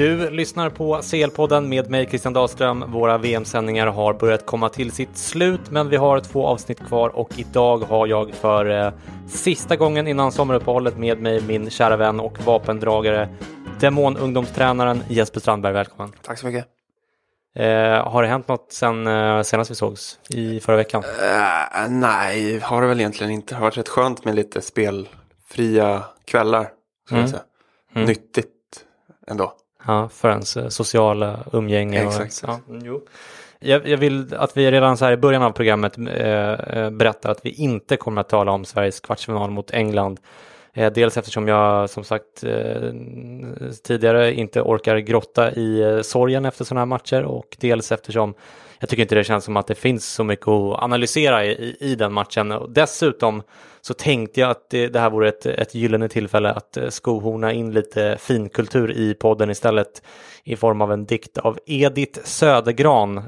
Du lyssnar på CL-podden med mig Christian Dahlström. Våra VM-sändningar har börjat komma till sitt slut, men vi har två avsnitt kvar och idag har jag för eh, sista gången innan sommaruppehållet med mig min kära vän och vapendragare, demonungdomstränaren Jesper Strandberg. Välkommen! Tack så mycket. Eh, har det hänt något sen eh, senast vi sågs i förra veckan? Uh, nej, har det väl egentligen inte. Det har varit rätt skönt med lite spelfria kvällar. Mm. Mm. Nyttigt ändå. Ja, för ens eh, sociala umgänge. Exakt. Och, ja, jo. Jag, jag vill att vi redan så här i början av programmet eh, eh, berättar att vi inte kommer att tala om Sveriges kvartsfinal mot England. Eh, dels eftersom jag som sagt eh, tidigare inte orkar grotta i eh, sorgen efter sådana här matcher och dels eftersom jag tycker inte det känns som att det finns så mycket att analysera i, i, den matchen. Och dessutom så tänkte jag att det, det här vore ett, ett gyllene tillfälle att skohorna in lite finkultur i podden istället i form av en dikt av Edith Södergran.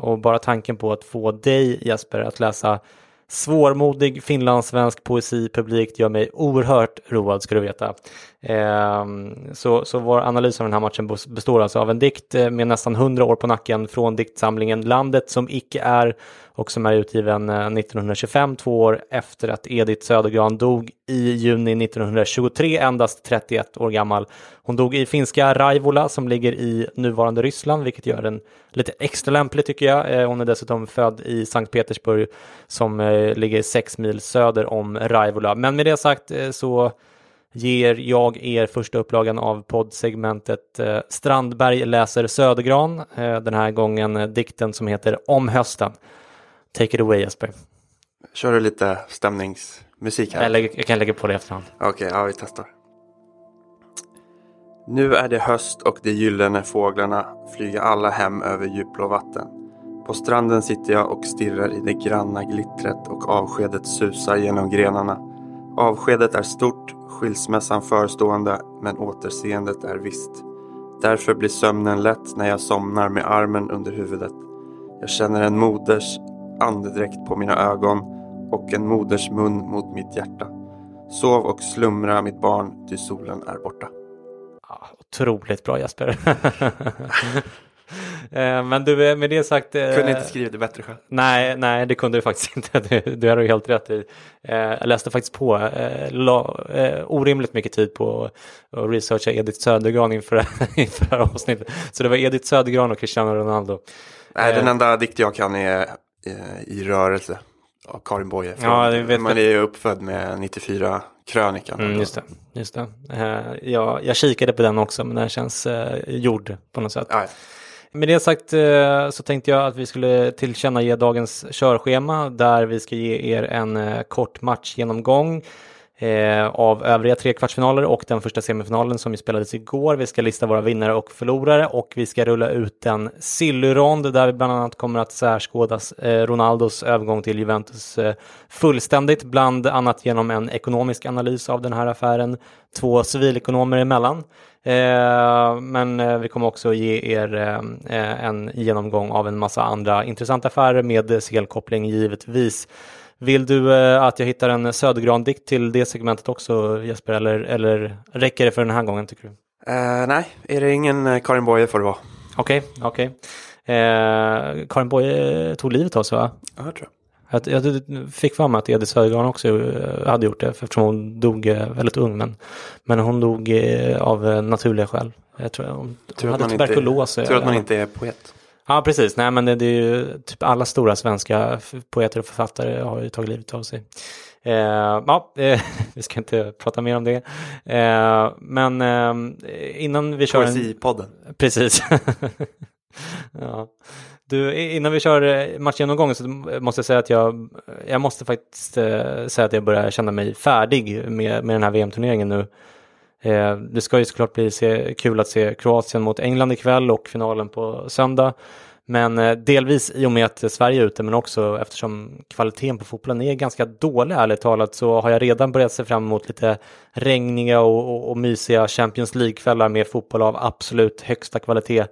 Och bara tanken på att få dig Jesper att läsa svårmodig finlandssvensk poesi publikt gör mig oerhört road ska du veta. Eh, så, så vår analys av den här matchen består alltså av en dikt eh, med nästan 100 år på nacken från diktsamlingen Landet som icke är och som är utgiven eh, 1925, två år efter att Edith Södergran dog i juni 1923, endast 31 år gammal. Hon dog i finska Raivola som ligger i nuvarande Ryssland, vilket gör den lite extra lämplig tycker jag. Eh, Hon är dessutom född i Sankt Petersburg som eh, ligger sex mil söder om Raivola. Men med det sagt eh, så ger jag er första upplagan av poddsegmentet Strandberg läser Södergran. Den här gången dikten som heter Om hösten. Take it away Jesper. Kör du lite stämningsmusik här? Jag, lägger, jag kan lägga på det efterhand. Okej, ja vi testar. Nu är det höst och de gyllene fåglarna flyger alla hem över djupblå vatten. På stranden sitter jag och stirrar i det granna glittret och avskedet susar genom grenarna. Avskedet är stort, skilsmässan förestående, men återseendet är visst. Därför blir sömnen lätt när jag somnar med armen under huvudet. Jag känner en moders andedräkt på mina ögon och en moders mun mot mitt hjärta. Sov och slumra mitt barn, ty solen är borta. Otroligt bra Jesper. Eh, Men du, eh, med det sagt. eh, Kunde inte skriva det bättre själv. Nej, nej, det kunde du faktiskt inte. Det, det har du helt rätt i. Jag läste faktiskt på, la orimligt mycket tid på att researcha Edith Södergran inför, inför det här avsnittet. Så det var Edith Södergran och Cristiano Ronaldo. Nej, den enda dikt jag kan är I rörelse av Karin Boye. Ja, det vet man är ju uppfödd med 94 krönikan. Mm, just det, just det. Eh, jag, jag kikade på den också, men den känns eh, gjord på något sätt. Ja. Med det sagt eh, så tänkte jag att vi skulle tillkännage dagens körschema där vi ska ge er en kort matchgenomgång eh, av övriga tre kvartsfinaler och den första semifinalen som ju spelades igår. Vi ska lista våra vinnare och förlorare och vi ska rulla ut en sillyrond där vi bland annat kommer att särskådas eh, Ronaldos övergång till Juventus eh, fullständigt, bland annat genom en ekonomisk analys av den här affären, två civilekonomer emellan. Eh, men eh, vi kommer också ge er eh, eh en genomgång av en massa andra intressanta affärer med CL-koppling givetvis. Vill du att jag hittar en Södergran-dikt till det segmentet också Jesper, eller, eller räcker det för den här gången tycker du? Uh, nej, är det ingen Karin Boye får det vara. Okej, okay, okej. Okay. Eh, Karin Boye tog livet av sig va? Ja, jag tror jag. Jag fick för mig att Edith Södergran också hade gjort det eftersom hon dog väldigt ung. Men, men hon dog av naturliga skäl. Jag tror hon, tur hade tuberkulos. Tur att man inte är poet. Ja, precis. Nej, men det, det är ju typ alla stora svenska poeter och författare har ju tagit livet av sig. Eh, ja, eh, vi ska inte prata mer om det. Eh, men eh, innan vi kör... Poesipodden. En... Precis. ja. Du, innan vi kör eh, matchgenomgången så måste jag säga att jag, jag måste faktiskt eh, säga att jag börjar känna mig färdig med, med den här VM-turneringen nu. Eh, det ska ju såklart bli se, kul att se Kroatien mot England ikväll och finalen på söndag. Men eh, delvis i och med att Sverige är ute men också eftersom kvaliteten på fotbollen är ganska dålig ärligt talat så har jag redan börjat se fram emot lite regniga och, och, och mysiga Champions League-kvällar med fotboll av absolut högsta kvalitet.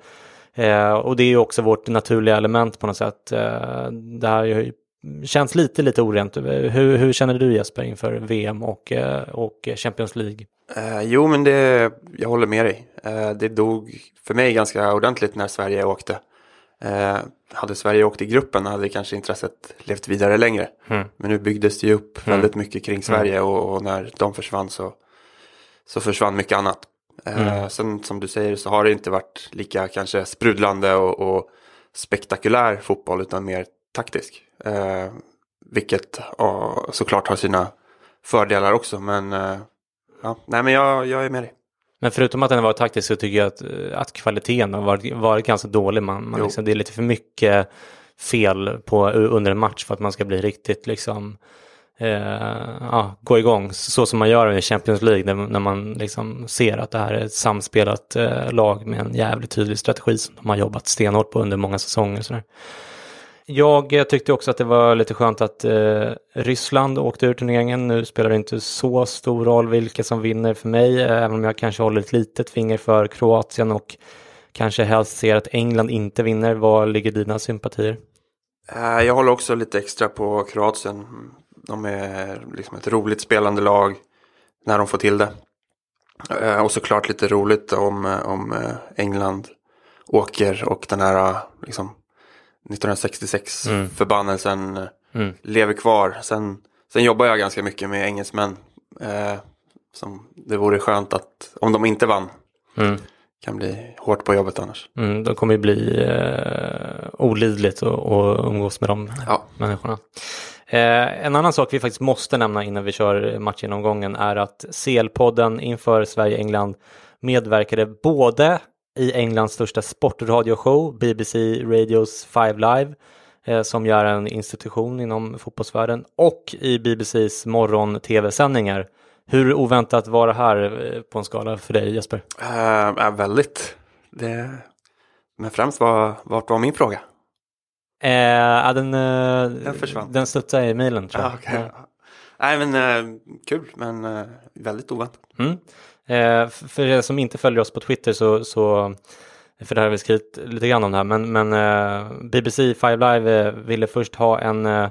Eh, och det är ju också vårt naturliga element på något sätt. Eh, det här känns lite, lite orent. Hur, hur känner du Jesper inför VM och, eh, och Champions League? Eh, jo, men det, jag håller med dig. Eh, det dog för mig ganska ordentligt när Sverige åkte. Eh, hade Sverige åkt i gruppen hade kanske intresset levt vidare längre. Mm. Men nu byggdes det ju upp mm. väldigt mycket kring Sverige mm. och, och, när de försvann så, så försvann mycket annat. Eh, mm. Sen som du säger så har det inte varit lika kanske sprudlande och, och spektakulär fotboll utan mer taktisk. Eh, vilket ja, såklart har sina fördelar också men eh, ja, nej men jag, jag är med dig. Men förutom att den var taktisk så tycker jag att, att kvaliteten har varit, varit ganska dålig. Man, man liksom, det är lite för mycket fel på, under en match för att man ska bli riktigt liksom eh, ja, gå igång så som man gör i Champions League när, när man liksom ser att det här är ett samspelat eh, lag med en jävligt tydlig strategi som de har jobbat stenhårt på under många säsonger. Sådär. Jag eh, tyckte också att det var lite skönt att eh, Ryssland åkte ur turneringen. Nu spelar det inte så stor roll vilka som vinner för mig, eh, även om jag kanske håller ett litet finger för Kroatien och kanske helst ser att England inte vinner. Var ligger dina sympatier? Eh, jag håller också lite extra på Kroatien. De är liksom ett roligt spelande lag när de får till det. Och såklart lite roligt om, om England åker och den här liksom 1966 mm. förbannelsen mm. lever kvar. Sen, sen jobbar jag ganska mycket med engelsmän. Eh, som det vore skönt att, om de inte vann, mm. kan bli hårt på jobbet annars. Mm, det kommer ju bli eh, olidligt att umgås med de ja. människorna. Eh, en annan sak vi faktiskt måste nämna innan vi kör matchgenomgången är att CL-podden inför Sverige-England medverkade både i Englands största sportradioshow, BBC Radios Five Live, eh, som gör en institution inom fotbollsvärlden, och i BBCs morgon-tv-sändningar. Hur oväntat var det här eh, på en skala för dig Jesper? Uh, väldigt. Det... Men främst var, vart var min fråga? Eh, den, den försvann. Den studsade i mejlen tror jag. Ah, okay. ja. Nej men uh, kul men väldigt oväntat. Mm. Eh, för er som inte följer oss på Twitter så, så för det här har vi skrivit lite grann om det här, men, men eh, BBC Five Live eh, ville först ha en, eh,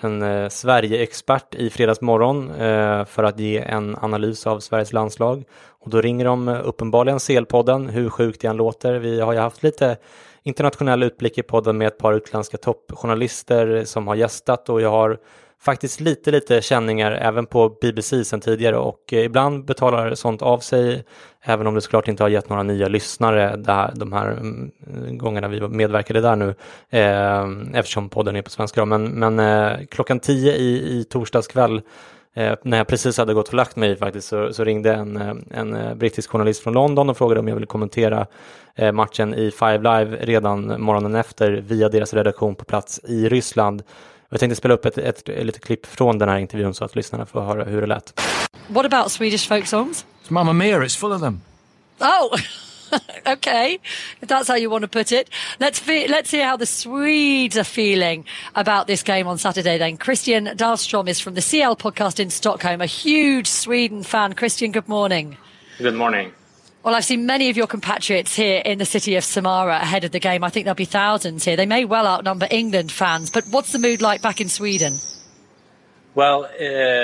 en eh, Sverige-expert i fredagsmorgon eh, för att ge en analys av Sveriges landslag. Och då ringer de eh, uppenbarligen CL-podden, hur sjukt det än låter. Vi har ju haft lite internationell utblick i podden med ett par utländska toppjournalister som har gästat och jag har faktiskt lite, lite känningar även på BBC sedan tidigare och eh, ibland betalar sånt av sig, även om det såklart inte har gett några nya lyssnare där, de här mm, gångerna vi medverkade där nu, eh, eftersom podden är på svenska. Men, men eh, klockan tio i, i torsdags kväll eh, när jag precis hade gått och lagt mig faktiskt så, så ringde en, eh, en eh, brittisk journalist från London och frågade om jag ville kommentera matchen i Five Live redan morgonen efter via deras redaktion på plats i Ryssland. Jag tänkte spela upp ett, ett, ett litet klipp från den här intervjun så att lyssnarna får höra hur det lät. What about Swedish folk songs? It's Mamma Mia, it's full of them. Oh! okay, if that's how you want to put it. Let's fe- let's hear how the Swedes are feeling about this game on Saturday. Then Christian Dahlstrom is from the CL podcast in Stockholm, a huge Sweden fan. Christian, good morning. Good morning. Well, I've seen many of your compatriots here in the city of Samara ahead of the game. I think there'll be thousands here. They may well outnumber England fans, but what's the mood like back in Sweden? Well, uh,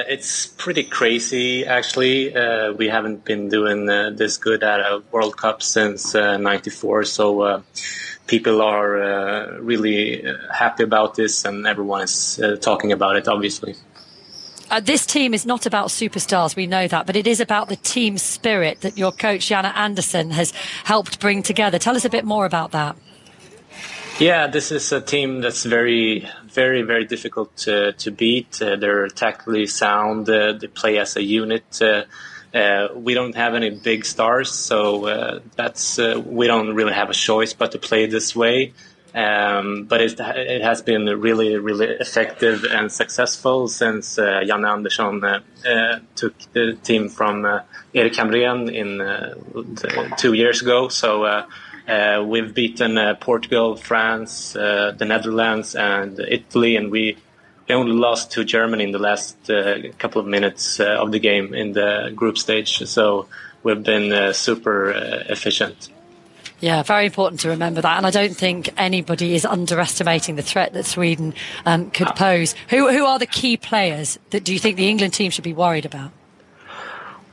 it's pretty crazy actually. Uh, we haven't been doing uh, this good at a World Cup since '94, uh, so uh, people are uh, really happy about this, and everyone is talking about it. Obviously. Uh, this team is not about superstars, we know that, but it is about the team spirit that your coach, Jana Anderson, has helped bring together. Tell us a bit more about that. Yeah, this is a team that's very, very, very difficult to, to beat. Uh, they're tactically sound. Uh, they play as a unit. Uh, uh we don't have any big stars, so uh, that's we don't really have a choice but to play this way. Um, but it, it, has been really, really effective and successful since uh, Jan Andersson uh, uh, took the team from uh, Erik Hamrén in uh, two years ago. So uh, uh, we've beaten Portugal, France, the Netherlands, and Italy, and we only lost to Germany in the last couple of minutes of the game in the group stage. So we've been super efficient. Yeah, very important to remember that. And I don't think anybody is underestimating the threat that Sweden um, could ah. pose. Who, who are the key players that do you think the England team should be worried about?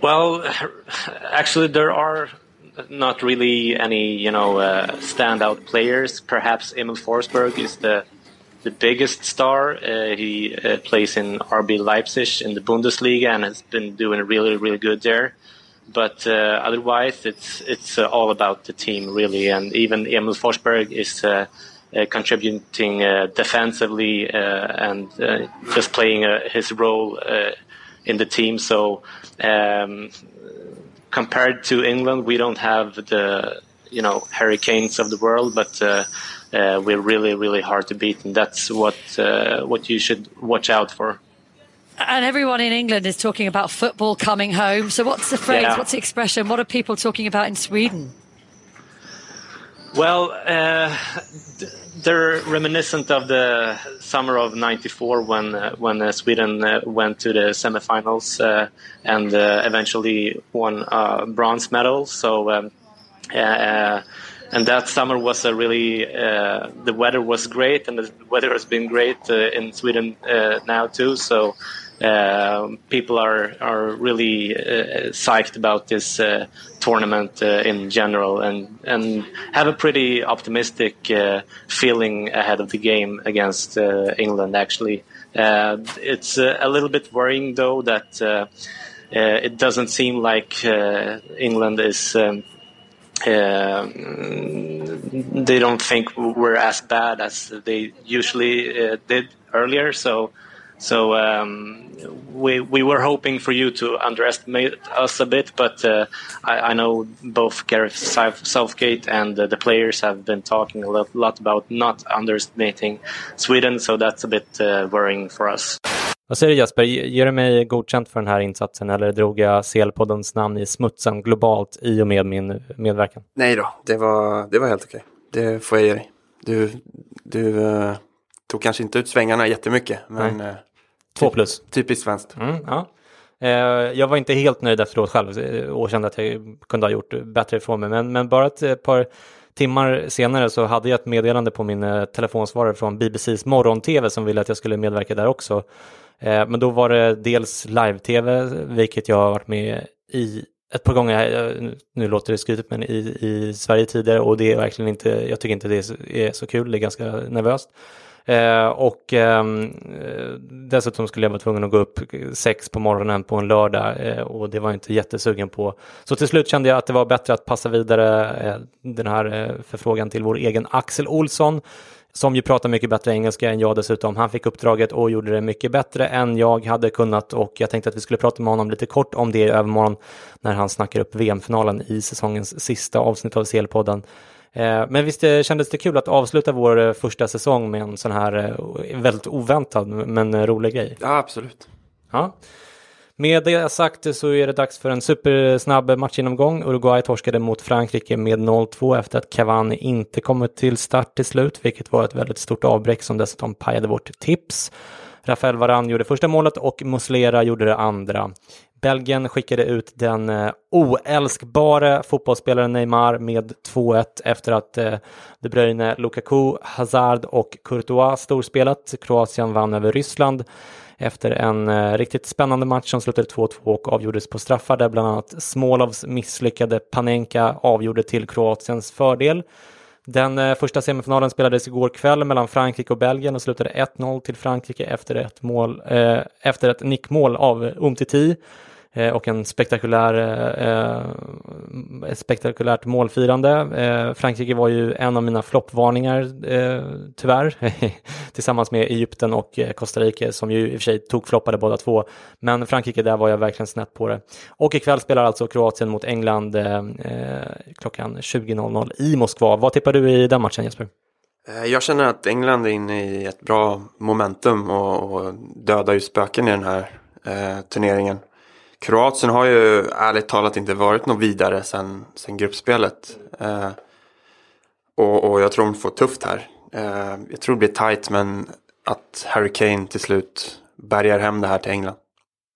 Well, actually, there are not really any, you know, uh, standout players. Perhaps Emil Forsberg is the the biggest star. Uh, he uh, plays in RB Leipzig in the Bundesliga and has been doing really, really good there but uh, otherwise it's it's uh, all about the team really. And even Emil Forsberg is uh, uh contributing uh, defensively uh, and just playing his role in the team. So um, compared to England we don't have the you know hurricanes of the world but we're really really hard to beat. And that's what what you should watch out for and everyone in England is talking about football coming home. So, what's the phrase? Yeah. What's the expression? What are people talking about in Sweden? Well, uh, they're reminiscent of the summer of '94 when uh, when uh, Sweden uh, went to the semifinals uh, and uh, eventually won a bronze medal. So. Um, and that summer was a really the weather was great and the weather has been great in Sweden now too so uh, people are are really uh, psyched about this uh, tournament uh, in general and and have a pretty optimistic uh, feeling ahead of the game against England. Actually, it's a little bit worrying though that it doesn't seem like England is. Um, they don't think we're as bad as they usually did earlier. So so um, we we were hoping for you to underestimate us a bit, but uh, I, I, know both Gareth Southgate and uh, the players have been talking a lot, lot, about not underestimating Sweden, so that's a bit uh, worrying for us. Vad säger du Jasper, ger du mig godkänt för den här insatsen eller drog jag CL-poddens namn i smutsen globalt i och med min medverkan? Nej då, det var, det var helt okej. Det får jag ge dig. Du, du uh, tog kanske inte ut svängarna jättemycket, men uh, Två plus. Typiskt svenskt. Mm, ja. Eh, jag var inte helt nöjd efteråt själv eh, och kände att jag kunde ha gjort bättre ifrån mig. Men, men bara ett, par timmar senare så hade jag ett meddelande på min eh, telefonsvarare från BBCs morgon-tv som ville att jag skulle medverka där också. Men då var det dels live-tv, vilket jag har varit med i ett par gånger, nu låter det skrytigt, men i, i Sverige tidigare och det är verkligen inte, jag tycker inte det är så kul, det är ganska nervöst. Eh, och ehm, eh, dessutom skulle jag vara tvungen att gå upp sex på morgonen på en lördag eh, och det var jag inte jättesugen på. Så till slut kände jag att det var bättre att passa vidare eh, den här eh, förfrågan till vår egen Axel Olsson som ju pratar mycket bättre engelska än jag dessutom. Han fick uppdraget och gjorde det mycket bättre än jag hade kunnat och jag tänkte att vi skulle prata med honom lite kort om det i övermorgon när han snackar upp VM-finalen i säsongens sista avsnitt av CL-podden. Eh, men visst eh, kändes det kul att avsluta vår eh, första säsong med en sån här väldigt oväntad men rolig grej? Ja, absolut. Ja. Med det sagt så är det dags för en supersnabb matchgenomgång. Uruguay torskade mot Frankrike med 0-2 efter att Cavani inte kommit till start till slut, vilket var ett väldigt stort avbräck som dessutom pajade vårt tips. Rafael Varane gjorde första målet och Muslera gjorde det andra. Belgien skickade ut den eh, oälskbare oälskbara fotbollsspelaren Neymar med 2-1 efter att eh, De Bruyne, Lukaku, Hazard och Courtois storspelat. Kroatien vann över Ryssland efter en eh, riktigt spännande match som slutade 2-2 och avgjordes på straffar där bland annat Smolovs misslyckade Panenka avgjorde till Kroatiens fördel. Den eh, första semifinalen spelades igår kväll mellan Frankrike och Belgien och slutade 1-0 till Frankrike efter ett, mål, eh, efter ett nickmål av Umtiti. Eh, och en spektakulär, eh, ett spektakulärt målfirande. Eh, Frankrike var ju en av mina floppvarningar eh, tyvärr, tillsammans med Egypten och eh, Costa Rica som ju i och för sig tog floppade båda två. Men Frankrike, där var jag verkligen snett på det. Och ikväll spelar alltså Kroatien mot England eh, eh klockan 20.00 i Moskva. Vad tippar du i den matchen Jesper? Jag känner att England är inne i ett bra momentum och, och dödar ju spöken i den här eh, turneringen. Kroatien har ju ärligt talat inte varit något vidare sen, sen gruppspelet. Eh, och, och, jag tror de får tufft här. Eh, jag tror det blir tight men att Harry Kane till slut bärgar hem det här till England.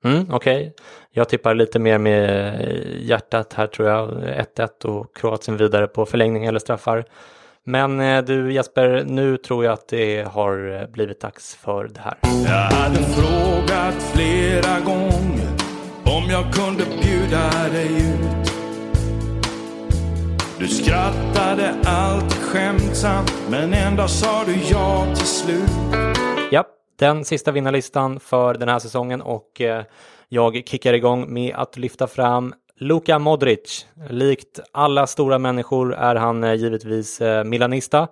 Mm, Okej, okay. jag tippar lite mer med hjärtat här tror jag. 1-1 och Kroatien vidare på förlängning eller straffar. Men eh, du Jesper, nu tror jag att det har blivit dags för det här. Jag hade frågat flera gånger om jag kunde bjuda dig ut. Du skrattade alltid skämtsamt men ändå sa du ja till slut. Ja, den sista vinnarlistan för den här säsongen och eh, jag kickar igång med att lyfta fram Luka Modric. Likt alla stora människor är han eh, givetvis eh, milanista,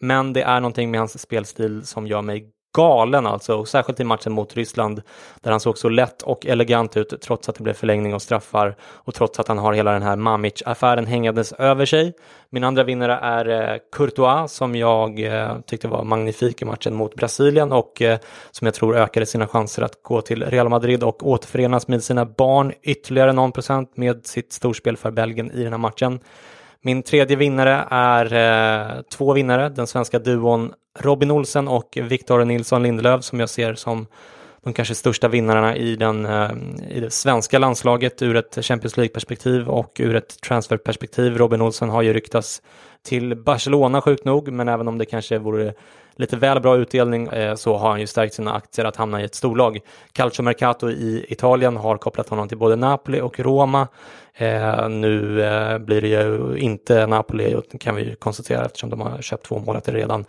men det är någonting med hans spelstil som gör mig galen alltså, och särskilt i matchen mot Ryssland där han såg så lätt och elegant ut trots att det blev förlängning och straffar och trots att han har hela den här Mamic-affären hängandes över sig. Min andra vinnare är eh, Courtois som jag eh, tyckte var magnifik i matchen mot Brasilien och eh, som jag tror ökade sina chanser att gå till Real Madrid och återförenas med sina barn ytterligare någon procent med sitt storspel för Belgien i den här matchen. Min tredje vinnare är eh, två vinnare, den svenska duon Robin Olsen och Victor Nilsson Lindelöf som jag ser som de kanske största vinnarna i, den, eh, i det svenska landslaget ur ett Champions League-perspektiv och ur ett transferperspektiv. Robin Olsen har ju ryktats till Barcelona sjukt nog, men även om det kanske vore lite väl bra utdelning eh, så har han ju stärkt sina aktier att hamna i ett storlag. Calcio Mercato i Italien har kopplat honom till både Napoli och Roma. Eh, nu eh, blir det ju inte Napoli kan vi konstatera eftersom de har köpt två målvakter redan.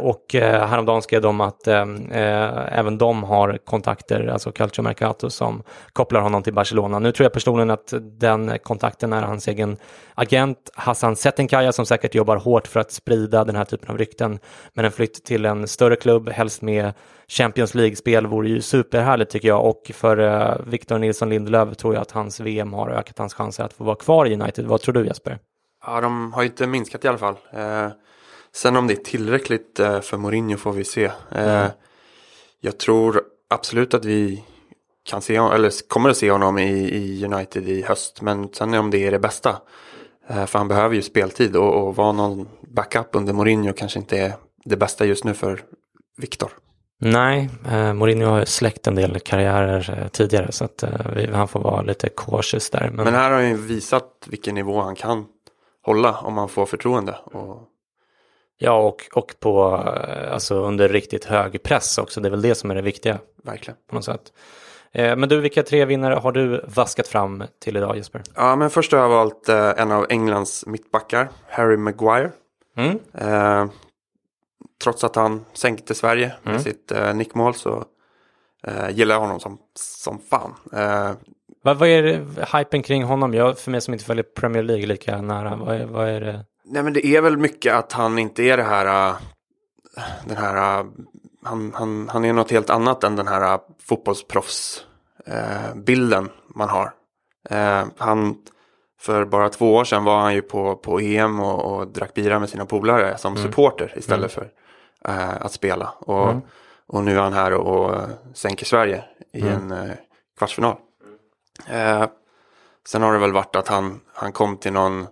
Och eh, häromdagen skrev de att även de har kontakter, alltså Calcio Mercato som kopplar honom till Barcelona. Nu tror jag personligen att den kontakten är hans egen agent Hassan Settenkaya som säkert jobbar hårt för att sprida den här typen av rykten. Men en flytt till en större klubb, helst med Champions League-spel vore ju superhärligt tycker jag och för uh, Victor Nilsson Lindelöf tror jag att hans VM har ökat hans chanser att få vara kvar i United. Vad tror du Jesper? Ja, de har ju inte minskat i alla fall. Eh, sen om det är tillräckligt eh, för Mourinho får vi se. Eh, mm. Jag tror absolut att vi kan se, eller kommer att se honom i, i United i höst. Men sen om det är det bästa. Eh, för han behöver ju speltid och, och vara någon backup under Mourinho kanske inte är det bästa just nu för Victor. Nej, eh, Mourinho har släckt en del karriärer eh, tidigare så att eh, han får vara lite cautious där. Men... men här har han ju visat vilken nivå han kan hålla om han får förtroende. Och... Ja, och, och på, eh, alltså under riktigt hög press också. Det är väl det som är det viktiga. Verkligen. På något sätt. Eh, men du, vilka tre vinnare har du vaskat fram till idag Jesper? Ja, men först har jag valt eh, en av Englands mittbackar, Harry Maguire. Mm. Eh, trots att han sänkte Sverige med mm. sitt eh, nickmål så eh, gillar jag honom som, som fan. Eh, vad, vad är det, hypen kring honom? Jag, för mig som inte följer Premier League lika nära, vad är, vad är det? Nej men det är väl mycket att han inte är det här, uh, den här, uh, han, han, han är något helt annat än den här uh, fotbollsproffsbilden man har. Han, för bara två år sedan var han ju på, på EM och, och drack bira med sina polare som mm. supporter istället mm. för eh, att spela. Och, mm. och nu är han här och, och sänker Sverige i mm. en eh, kvartsfinal. Eh, sen har det väl varit att han, han kom till någon,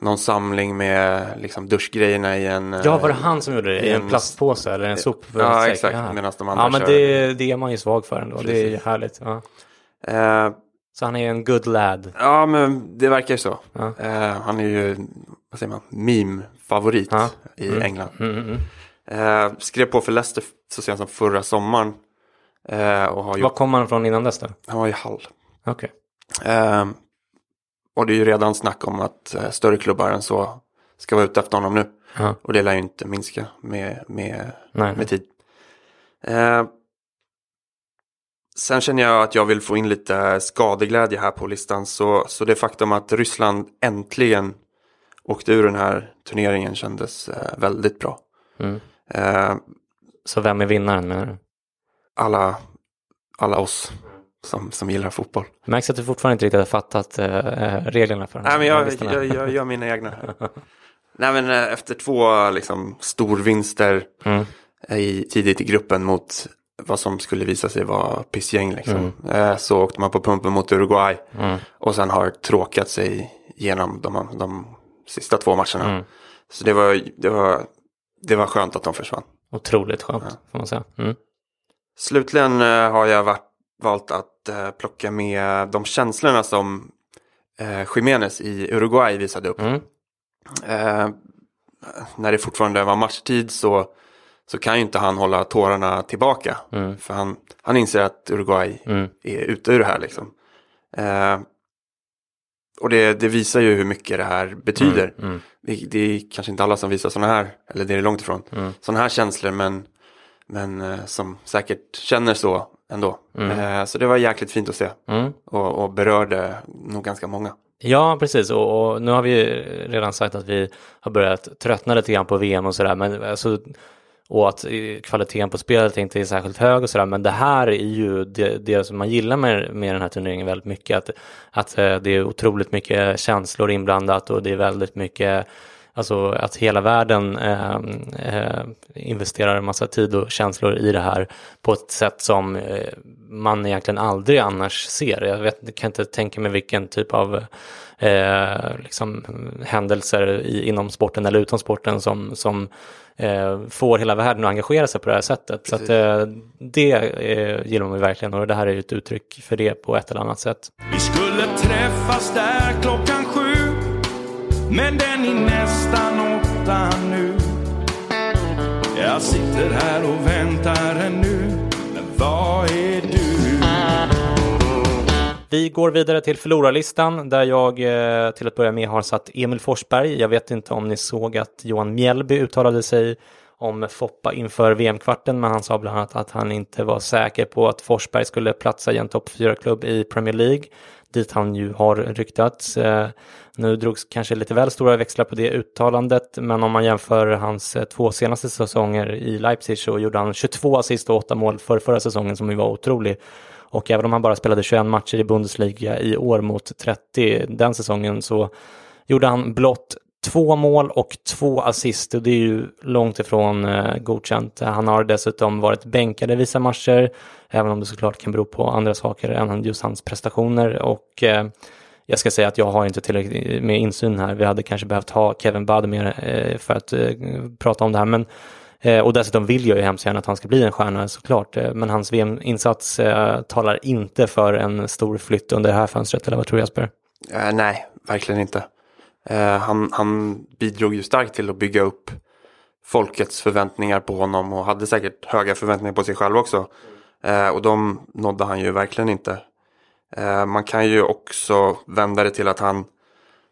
någon samling med liksom duschgrejerna i en... Ja, var det han som gjorde det? I en, en plastpåse eller en sopsäck? Ja, exakt. Medan de andra Ja, men det, det är man ju svag för ändå. Precis. Det är ju härligt. Ja. Eh, så han är en good lad? Ja, men det verkar ju så. Ja. Eh, han är ju, vad säger man, meme-favorit ja. i mm. England. Mm, mm, mm. Eh, skrev på för Leicester så sent som förra sommaren. Eh, och har. Var kom han från innan dess då? Han var i Hall. Okej. Okay. Eh, och det är ju redan snack om att eh, större klubbar än så ska vara ute efter honom nu. Ja. Och det lär ju inte minska med, med, nej, med tid. Eh, sen känner jag att jag vill få in lite skadeglädje här på listan. Så, så det faktum att Ryssland äntligen åkte ur den här turneringen kändes eh, väldigt bra. Mm. Eh, så vem är vinnaren menar du? Alla, alla oss som, som gillar fotboll. Det märks att du fortfarande inte riktigt har fattat äh, reglerna för Nej, men jag, jag, jag gör mina egna. Nej, men efter två liksom, storvinster mm. i, tidigt i gruppen mot vad som skulle visa sig vara pissgäng liksom. Mm. Så åkte man på pumpen mot Uruguay mm. och sen har tråkat sig genom de, de sista två matcherna. Mm. Så det var, det, var, det var skönt att de försvann. Otroligt skönt, ja. får man säga. Mm. Slutligen har jag varit valt att eh, plocka med de känslorna som eh, Jiménez i Uruguay visade upp. Mm. Eh, när det fortfarande var matchtid så, så kan ju inte han hålla tårarna tillbaka. Mm. För han, han inser att Uruguay mm. är ute ur det här liksom. Eh, och det, det, visar ju hur mycket det här betyder. Mm, mm. Det, är kanske inte alla som visar sådana här, eller det är långt ifrån, mm. sådana här känslor men, men eh, som säkert känner så ändå. Mm. Eh, så det var jäkligt fint att se mm. och, och, berörde nog ganska många. Ja, precis. Och, och, nu har vi redan sagt att vi har börjat tröttna lite grann på VM och sådär. Men alltså, och att eh, kvaliteten på spelet inte är särskilt hög och sådär. Men det här är ju det, det som man gillar med, med den här turneringen väldigt mycket. Att, att eh, det är otroligt mycket känslor inblandat och det är väldigt mycket Alltså att hela världen eh, eh, investerar en massa tid och känslor i det här på ett sätt som eh, man egentligen aldrig annars ser. Jag vet, kan inte tänka mig vilken typ av eh, liksom, händelser i, inom sporten eller utom sporten som, som eh, får hela världen att engagera sig på det här sättet. Precis. Så att, eh, det gillar man verkligen och det här är ett uttryck för det på ett eller annat sätt. Vi skulle träffas där klockan sju men den är nästan åtta nu Jag sitter här och väntar ännu Men vad är du? Vi går vidare till förlorarlistan där jag eh, till att börja med har satt Emil Forsberg. Jag vet inte om ni såg att Johan Mjällby uttalade sig om Foppa inför VM-kvarten, men han sa bland annat att han inte var säker på att Forsberg skulle platsa i en topp 4-klubb i Premier League, dit han ju har ryktats. Eh, nu drogs kanske lite väl stora växlar på det uttalandet, men om man jämför hans eh, två senaste säsonger i Leipzig så gjorde han 22 assist och 8 mål för förra säsongen som ju var otrolig. Och även om han bara spelade 21 matcher i Bundesliga i år mot 30 den säsongen så gjorde han blott två mål och två assist och det är ju långt ifrån eh, godkänt. Han har dessutom varit bänkad i vissa matcher, även om det såklart kan bero på andra saker än just hans prestationer. Och eh, jag ska säga att jag har inte tillräckligt med insyn här. Vi hade kanske behövt ha Kevin Bademir eh, för att eh, prata om det här. Men, eh, och dessutom vill jag ju hemskt gärna att han ska bli en stjärna såklart. Eh, men hans VM-insats eh, talar inte för en stor flytt under det här fönstret, eller vad tror du Jesper? Eh, nej, verkligen inte. Han, han bidrog ju starkt till att bygga upp folkets förväntningar på honom och hade säkert höga förväntningar på sig själv också. Och de nådde han ju verkligen inte. Eh, man kan ju också vända det till att han,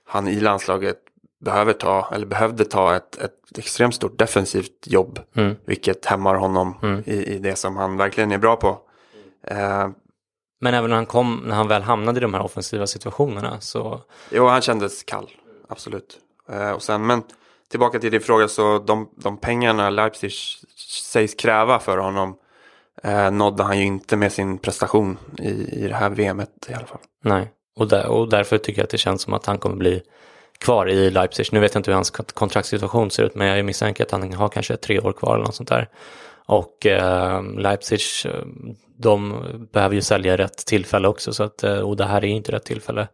han i landslaget behöver ta, eller behövde ta ett, ett extremt stort defensivt jobb. Mm. Vilket hämmar honom mm. i, i det som han verkligen är bra på. Eh, men även när han kom, när han väl hamnade i de här offensiva situationerna så... Jo, han kändes kall, absolut. Eh, och sen, men tillbaka till din fråga så de, de pengarna Leipzig sägs kräva för honom eh, nådde han ju inte med sin prestation i, i det här VMet i alla fall. Nej, och, där, och därför tycker jag att det känns som att han kommer bli kvar i Leipzig. Nu vet jag inte hur hans kontraktssituation ser ut, men jag misstänker att han har kanske tre år kvar eller något sånt där. Och eh, Leipzig, ehm, de behöver ju sälja rätt tillfälle också, så att, eh, och det här är inte rätt tillfälle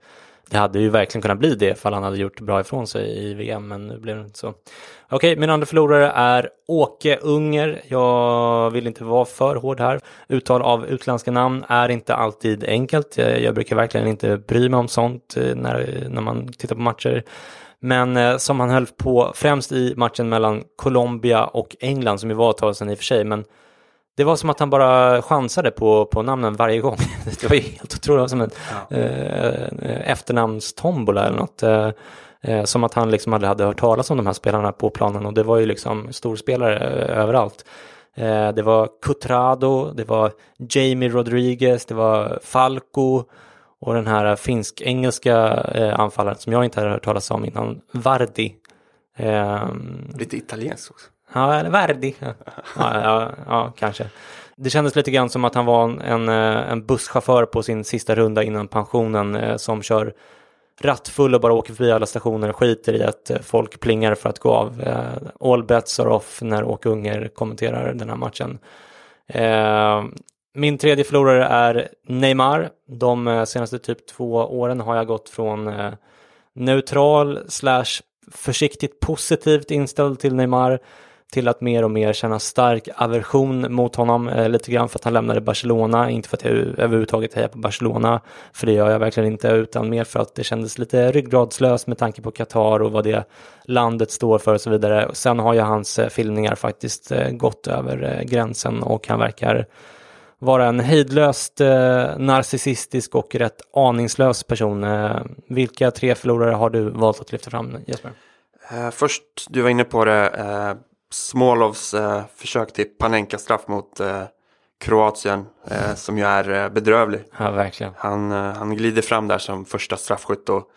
det hade ju verkligen kunnat bli det ifall han hade gjort bra ifrån sig i VM, men nu blev det inte så. Okej, min andra förlorare är Åke Unger. Jag vill inte vara för hård här. Uttal av utländska namn är inte alltid enkelt. Jag brukar verkligen inte bry mig om sånt eh, när, när man tittar på matcher. Men eh, som han höll på främst i matchen mellan Colombia och England, som ju var ett tag sedan i och för sig, men det var som att han bara chansade på, på namnen varje gång. Det var helt otroligt, som en ja. eh, efternamnstombola eller något. Eh, eh, som att han liksom aldrig hade hört talas om de här spelarna på planen och det var ju liksom storspelare eh, överallt. Eh, det var Cutrado, det var Jamie Rodriguez, det var Falco och den här finsk-engelska eh, anfallaren som jag inte hade hört talas om innan, Vardi. Lite italienskt också. Ja, eller Verdi. Ja, ja, ja, kanske. Det kändes lite grann som att han var en, eh, en busschaufför på sin sista runda innan pensionen eh, som kör rattfull och bara åker förbi alla stationer och skiter i att eh, folk plingar för att gå av. All bets are off när Åke Unger kommenterar den här matchen. Min tredje förlorare är Neymar. De senaste typ två åren har jag gått från neutral slash försiktigt positivt inställd till Neymar till att mer och mer känna stark aversion mot honom, eh, lite grann för att han lämnade Barcelona, inte för att jag överhuvudtaget hejar på Barcelona, för det gör jag verkligen inte, utan mer för att det kändes lite ryggradslöst med tanke på Qatar och vad det landet står för och så vidare. Sen har ju hans eh, filmningar faktiskt eh, gått över eh, gränsen och han verkar vara en hejdlöst eh, narcissistisk och rätt aningslös person. Eh, vilka tre förlorare har du valt att lyfta fram Jesper? Eh, först, du var inne på det, eh, Smolovs eh, försök till Panenka-straff mot eh, Kroatien eh, som ju är eh, bedrövlig. Ja, verkligen. Han, eh, han glider fram där som första straffskytt och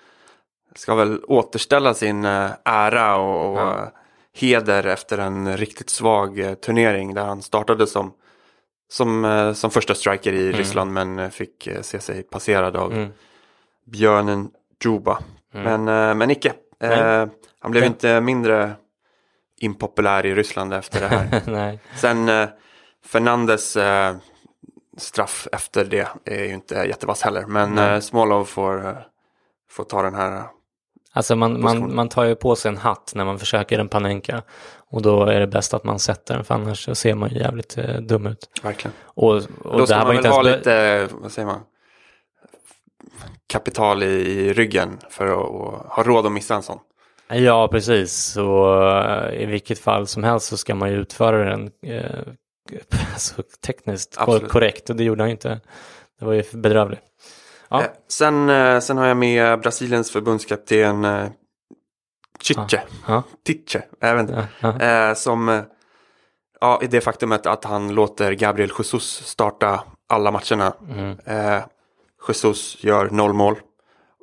ska väl återställa sin eh, ära och, och ja. heder efter en riktigt svag turnering där han startade som som, som första striker i mm. Ryssland men fick se sig passerad av mm. björnen Juba. Mm. Men, men icke. han blev inte mindre impopulär i Ryssland efter det här. Sen eh, Fernandes eh, straff efter det är ju inte jättevass heller. Men eh, Smolov får, eh, får ta den här Alltså man, man, man tar ju på sig en hatt när man försöker en panenka och då är det bäst att man sätter den för annars så ser man ju jävligt eh, dum ut. Verkligen. Och, och då ska det här man väl ha lite, vad säger man, kapital i, i ryggen för att ha råd att missa en sån. Ja, precis. Så uh, i vilket fall som helst så ska man ju utföra den uh, alltså, tekniskt Absolut. korrekt och det gjorde han inte. Det var ju bedrövligt. Ja. Eh, sen, eh, sen har jag med Brasiliens förbundskapten eh, Chiche. Ja. Tiche, jag vet inte. Ja. Eh, som, ja, i det faktumet att han låter Gabriel Jesus starta alla matcherna. Mm. Eh, Jesus gör noll mål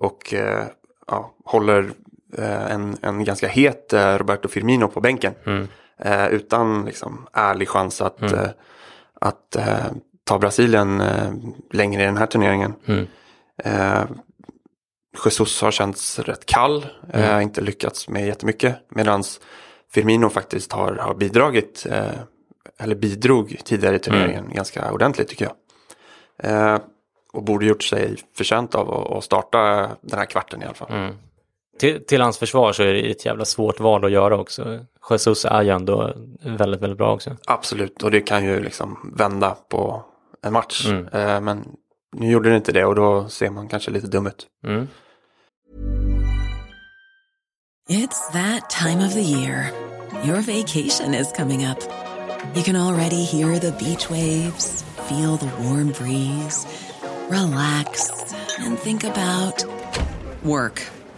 och eh, ja, håller Eh, en, en ganska het eh, Roberto Firmino på bänken. Mm. Eh, utan liksom ärlig chans att, mm. att ta Brasilien längre i den här turneringen. Mm. Jesus har känts rätt kall, mm. inte lyckats med jättemycket. Medan Firmino faktiskt har, har bidragit, eller bidrog tidigare i turneringen mm. ganska ordentligt tycker jag. och borde gjort sig förtjänt av att, att starta den här kvarten i alla fall. Mm. Till, till hans försvar så är det ett jävla svårt val att göra också. Jesus är ju ändå väldigt, väldigt bra också. Absolut, och det kan ju liksom vända på en match. Mm. Eh, men nu gjorde det inte det och då ser man kanske lite dum ut. Mm. It's that time of the year. Your vacation is coming up. You can already hear the beach waves, feel the warm breeze, relax and think about work.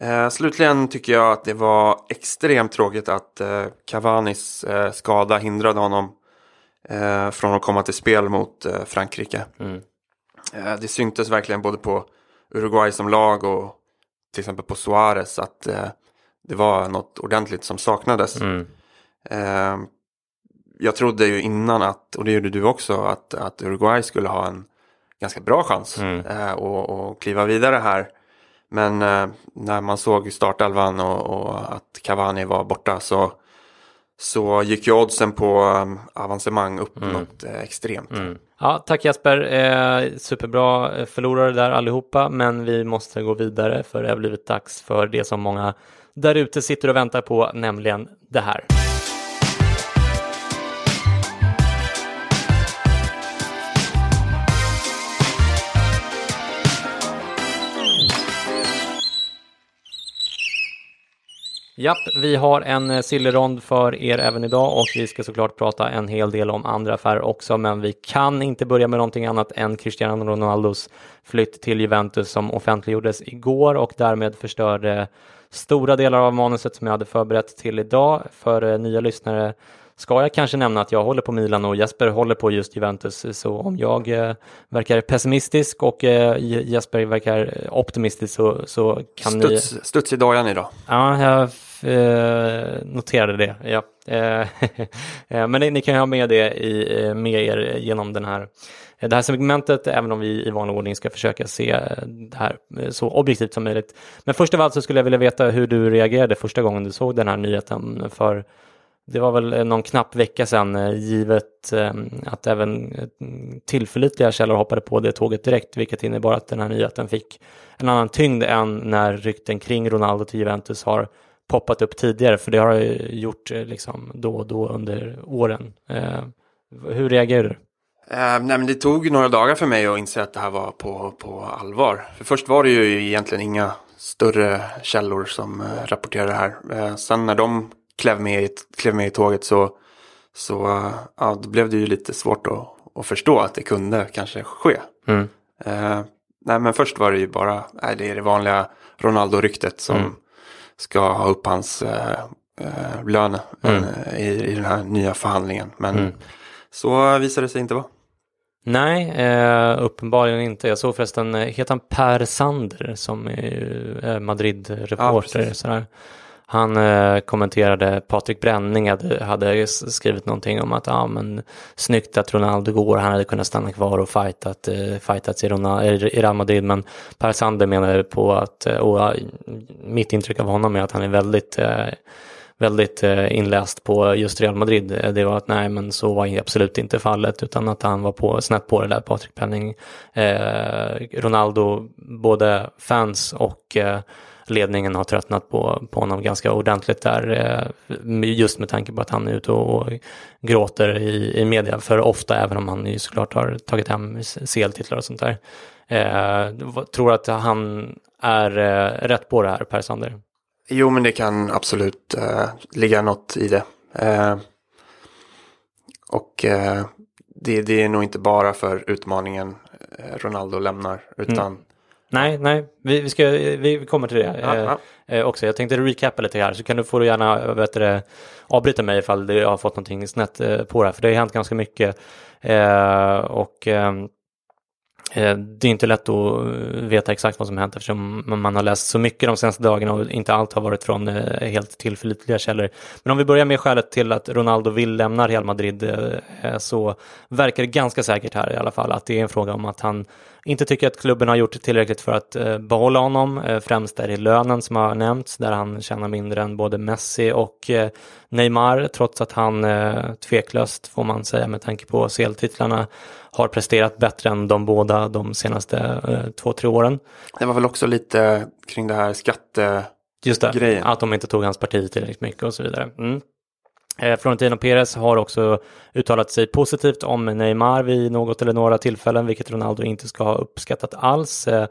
Eh, slutligen tycker jag att det var extremt tråkigt att eh, Cavanis eh, skada hindrade honom eh, från att komma till spel mot eh, Frankrike. Mm. Det syntes verkligen både på Uruguay som lag och till exempel på Suarez att det var något ordentligt som saknades. Mm. Jag trodde ju innan att, och det gjorde du också, att, att Uruguay skulle ha en ganska bra chans Mm. och, och kliva vidare här. Men eh, när man såg startelvan och, och att Cavani var borta så, så gick ju oddsen på um, avancemang upp något eh, extremt. Mm. Ja, tack Jesper. Eh, superbra eh, förlorare där allihopa, men vi måste gå vidare för det har blivit dags för det som många där ute sitter och väntar på, nämligen det här. Japp, vi har en eh, sillerond för er även idag och vi ska såklart prata en hel del om andra affärer också, men vi kan inte börja med någonting annat än Cristiano Ronaldos flytt till Juventus som offentliggjordes igår och därmed förstörde stora delar av manuset som jag hade förberett till idag. För eh, nya lyssnare ska jag kanske nämna att jag håller på Milan och Jesper håller på just Juventus, så om jag eh, verkar pessimistisk och eh, Jesper verkar optimistisk så, så kan ni... Studs, studs i dojan idag. Ja, jag eh, noterade det. Ja. Eh, eh, men ni, ni kan ju ha med det i, eh, med er genom den här, det här segmentet, även om vi i vanlig ordning ska försöka se det här så objektivt som möjligt. Men först av allt så skulle jag vilja veta hur du reagerade första gången du såg den här nyheten. För det var väl någon knapp vecka sedan, givet att även tillförlitliga källor hoppade på det tåget direkt, vilket innebar att den här nyheten fick en annan tyngd än när rykten kring Ronaldo till Juventus har poppat upp tidigare, för det har jag gjort eh, liksom då och då under åren. Eh, hur reagerar du? Eh, nej, men det tog några dagar för mig att inse att det här var på, på allvar. För först var det ju egentligen inga större källor som eh, rapporterade det här. Eh, sen när de klev med, i, klev med i tåget så, så eh, ja, då blev det ju lite svårt att, att förstå att det kunde kanske ske. Mm. Nej, men först var det ju bara, nej, det är det vanliga Ronaldo-ryktet som Mm. Ska ha upp hans eh, eh, lön Mm. eh, i, i den här nya förhandlingen. Men Mm. så visade det sig inte vara. Nej, eh, uppenbarligen inte. Jag såg förresten, eh, heter han Per Sander som är Ja, Madrid-reporter? sådär. Han eh, kommenterade, Patrik Bränning hade, hade skrivit någonting om att ja, men, snyggt att Ronaldo går, han hade kunnat stanna kvar och fightat, eh, fightats i, Ronaldo, i Real Madrid. Men Per Sander menade på att, eh, och mitt intryck av honom är att han är väldigt eh, väldigt eh, inläst på just Real Madrid. Eh, det var att nej, men så var absolut inte fallet, utan att han var på, snett på det där, Patrik Penning. Eh, Ronaldo, både fans och eh, ledningen har tröttnat på, på honom ganska ordentligt där, eh, just med tanke på att han är ute och, och gråter i, i media för ofta, även om han ju såklart har tagit hem CL-titlar och sånt där. Eh, tror att han är eh, rätt på det här, Per Sander? Jo, men det kan absolut eh, ligga något i det. Eh, och eh, det, det är nog inte bara för utmaningen Ronaldo lämnar, utan Nej, nej, vi, vi, ska, vi kommer till det Ja, eh, ja. eh, också. Jag tänkte recappa lite här, så kan du få gärna vet du, avbryta mig ifall jag har fått någonting snett eh, på det här, för det har hänt ganska mycket. Eh, och ehm, Eh, det är inte lätt att veta exakt vad som hänt eftersom man har läst så mycket de senaste dagarna och inte allt har varit från eh, helt tillförlitliga källor. Men om vi börjar med skälet till att Ronaldo vill lämna Real Madrid så verkar det ganska säkert här i alla fall att det är en fråga om att han inte tycker att klubben har gjort tillräckligt för att behålla honom. Främst är det lönen som har nämnts där han tjänar mindre än både Messi och Neymar trots att han tveklöst får man säga med tanke på CL-titlarna har presterat bättre än de båda de senaste eh, två, tre åren. Det var väl också lite kring det här skatte... Just det, grejen. att de inte tog hans parti tillräckligt mycket och så vidare. Mm. Eh, Florentino Perez har också uttalat sig positivt om Neymar vid något eller några tillfällen, vilket Ronaldo inte ska ha uppskattat alls. Eh,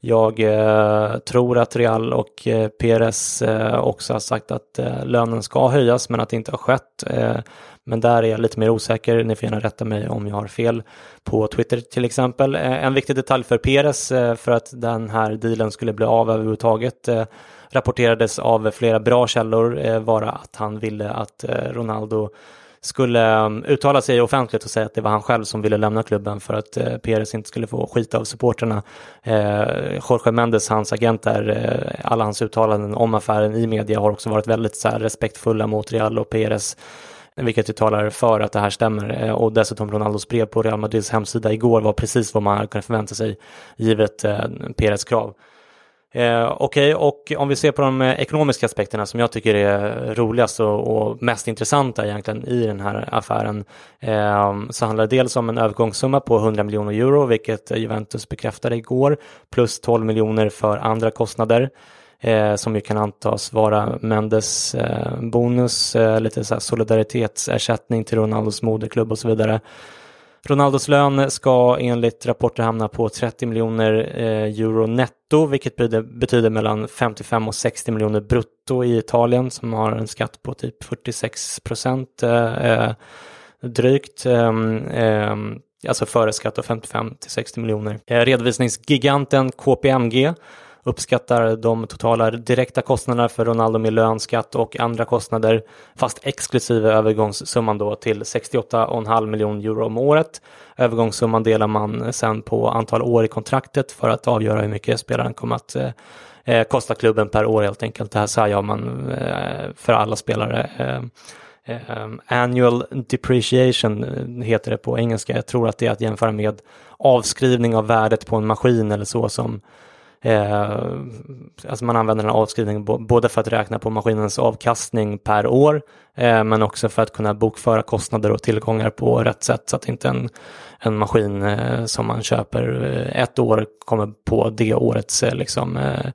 jag eh, tror att Real och Perez också har sagt att lönen ska höjas men att det inte har skett. Men där är jag lite mer osäker. Ni får gärna rätta mig om jag har fel på Twitter till exempel. En viktig detalj för Perez, för att den här dealen skulle bli av överhuvudtaget rapporterades av flera bra källor eh, vara att han ville att eh, Ronaldo skulle eh, uttala sig offentligt och säga att det var han själv som ville lämna klubben för att eh, Perez inte skulle få skit av supporterna. Eh, Jorge Mendes, hans agent där, eh, alla hans uttalanden om affären i media har också varit väldigt så här, respektfulla mot Real och Perez vilket ju talar för att det här stämmer. Och dessutom Ronaldos brev på Real Madrids hemsida igår var precis vad man kunde förvänta sig givet eh, Perez krav. Eh, Okej, okay, och om vi ser på de eh, ekonomiska aspekterna som jag tycker är roligast och, och mest intressanta egentligen i den här affären eh, så handlar det dels om en övergångssumma på 100 miljoner euro, vilket Juventus bekräftade igår, plus 12 miljoner för andra kostnader eh, som ju kan antas vara Mendes eh, bonus, eh, lite så solidaritetsersättning till Ronaldos moderklubb och så vidare. Ronaldos lön ska enligt rapporter hamna på 30 miljoner eh, euro netto, vilket betyder, mellan 55 och 60 miljoner brutto i Italien som har en skatt på typ 46 procent eh, eh drygt. Ehm, ehm, alltså före skatt av 55 till 60 miljoner. Eh, redovisningsgiganten KPMG uppskattar de totala direkta kostnaderna för Ronaldo med lön, skatt och andra kostnader, fast exklusive övergångssumman då till 68,5 miljoner euro om året. Övergångssumman delar man sen på antal år i kontraktet för att avgöra hur mycket spelaren kommer att eh, kosta klubben per år helt enkelt. Det här gör man eh, för alla spelare. Eh, Um, annual depreciation eh, heter det på engelska. Jag tror att det är att jämföra med avskrivning av värdet på en maskin eller så som Eh, alltså man använder den här avskrivningen både för att räkna på maskinens avkastning per år eh, men också för att kunna bokföra kostnader och tillgångar på rätt sätt så att inte en, en maskin eh, som man köper eh, ett år kommer på det årets eh, liksom, eh,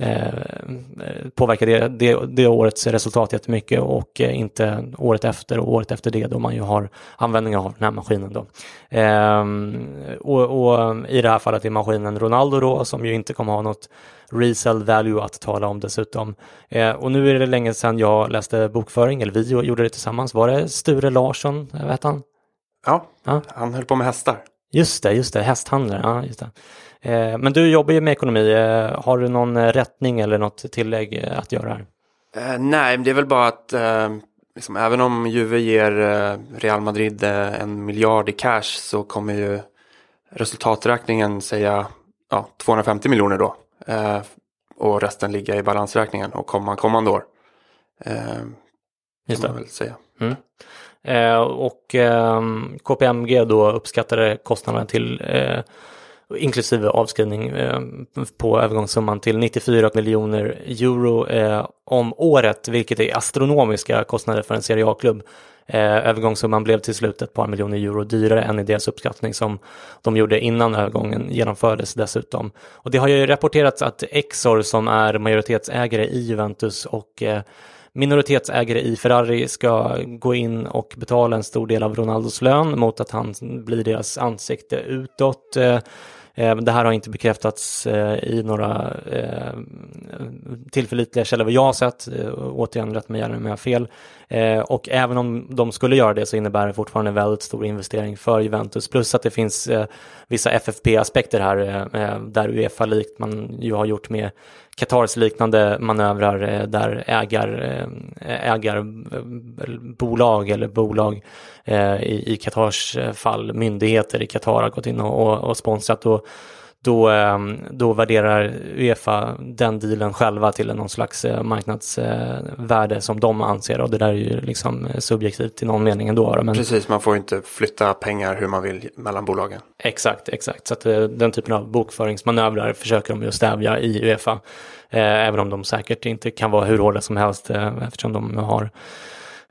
eh, Eh, påverkar det, det, det årets resultat jättemycket och eh, inte året efter och året efter det då man ju har användning av den här maskinen då. Eh, och, och, i det här fallet är maskinen Ronaldo då som ju inte kommer ha något resell value att tala om dessutom. Eh, och nu är det länge sedan jag läste bokföring, eller vi gjorde det tillsammans. Var det Sture Larsson, vet han? Ja, ja, han höll på med hästar. Just det, just det, hästhandlare. Ja, just det. Eh, men du jobbar ju med ekonomi. Eh, har du någon eh, rättning eller något tillägg att göra? Här? nej, det är väl bara att liksom, även om Juve ger Real Madrid en miljard i cash så kommer ju resultaträkningen säga ja, 250 miljoner då. och resten ligga i balansräkningen och komma kommande år. Just det. man väl säga. Mm. Eh, och eh, KPMG då uppskattade kostnaden till eh, inklusive avskrivning eh, på övergångssumman till 94 miljoner euro eh, om året, vilket är astronomiska kostnader för en Serie A-klubb. Eh, övergångssumman blev till slut ett par miljoner euro dyrare än i deras uppskattning som de gjorde innan övergången genomfördes dessutom. Och det har ju rapporterats att Exor som är majoritetsägare i Juventus och minoritetsägare i Ferrari ska gå in och betala en stor del av Ronaldos lön mot att han blir deras ansikte utåt. Eh, det här har inte bekräftats eh, i några eh, tillförlitliga källor vad jag har sett. Återigen, rätt mig gärna om jag har fel. Och även om de skulle göra det så innebär det fortfarande en väldigt stor investering för Juventus. Plus att det finns vissa FFP-aspekter här där Uefa likt man ju har gjort med Qatars liknande manövrar eh, där ägar, eh, ägarbolag eh, eller bolag i, Qatars fall, myndigheter i Qatar har gått in och, och, och sponsrat. Och, då, ehm, då värderar Uefa den dealen själva till någon slags eh, marknadsvärde som de anser och det där är ju liksom subjektivt i någon mening ändå. Men... Precis, man får inte flytta pengar hur man vill mellan bolagen. Exakt, exakt. Så att eh, den typen av bokföringsmanövrar försöker de ju stävja i Uefa. Eh, även om de säkert inte kan vara hur hårda som helst eftersom de har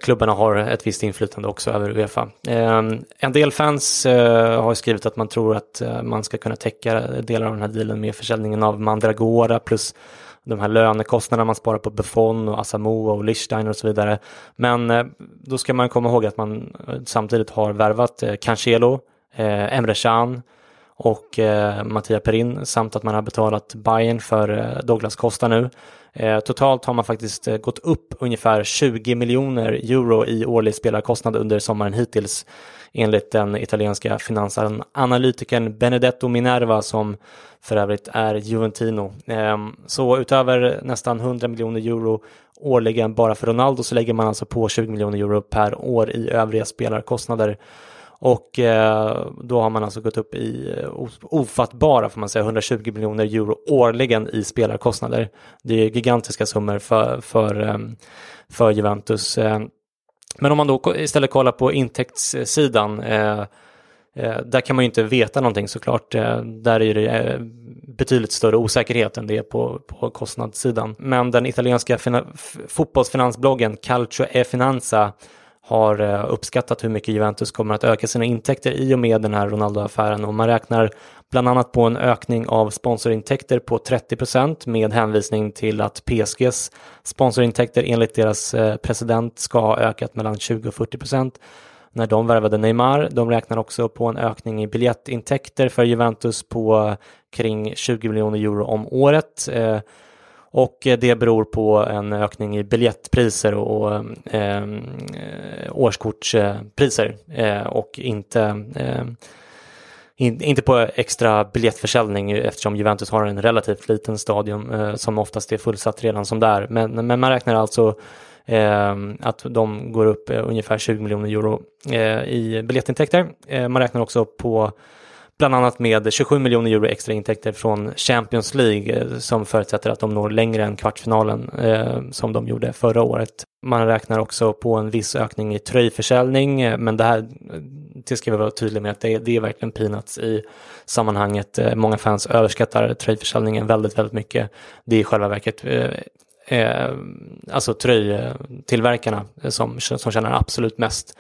klubbarna har ett visst inflytande också över Uefa. Ehm, en del fans eh, har skrivit att man tror att eh, man ska kunna täcka delar av den här dealen med försäljningen av Mandragora plus de här lönekostnaderna man sparar på Buffon och Asamoah och Lichsteiner och så vidare. Men eh, då ska man komma ihåg att man samtidigt har värvat Cancelo, Emre Can och Mattia Perin samt att man har betalat Bayern för Douglas Costa nu. Eh, totalt har man faktiskt eh, gått upp ungefär 20 miljoner euro i årlig spelarkostnad under sommaren hittills enligt den italienska finansanalytikern Benedetto Minerva som för övrigt är Juventino. Ehm, så utöver nästan 100 miljoner euro årligen bara för Ronaldo så lägger man alltså på 20 miljoner euro per år i övriga spelarkostnader. Och eh, då har man alltså gått upp i eh, ofattbara, får man säga, 120 miljoner euro årligen i spelarkostnader. Det är gigantiska summor för, för, ehm, för Juventus. Ehm, men om man då istället kollar på intäktssidan, eh, eh, där kan man ju inte veta någonting såklart. Eh, där är det betydligt större osäkerhet än det är på, på kostnadssidan. Men den italienska fotbollsfinansbloggen Calcio e Finanza har eh, uppskattat hur mycket Juventus kommer att öka sina intäkter i och med den här Ronaldo-affären och man räknar bland annat på en ökning av sponsorintäkter på 30% med hänvisning till att PSGs sponsorintäkter enligt deras eh, president ska ha ökat mellan 20 och 40% när de värvade Neymar. De räknar också på en ökning i biljettintäkter för Juventus på eh, kring 20 miljoner euro om året. Och eh, det beror på en ökning i biljettpriser och ehm, eh, årskortspriser eh, och inte eh, in, inte på extra biljettförsäljning eftersom Juventus har en relativt liten stadion eh, som oftast är fullsatt redan som där. Men, men man räknar alltså eh, att de går upp eh, ungefär 20 miljoner euro eh, i biljettintäkter. man räknar också på bland annat med 27 miljoner euro extra intäkter från Champions League eh, som förutsätter att de når längre än kvartsfinalen eh, som de gjorde förra året. Man räknar också på en viss ökning i tröjförsäljning, eh, men det här, det ska vi vara tydliga med att det, det är verkligen peanuts i sammanhanget. Eh, många fans överskattar tröjförsäljningen väldigt, väldigt mycket. Det är i själva verket eh, eh alltså tröjtillverkarna eh, som, som tjänar absolut mest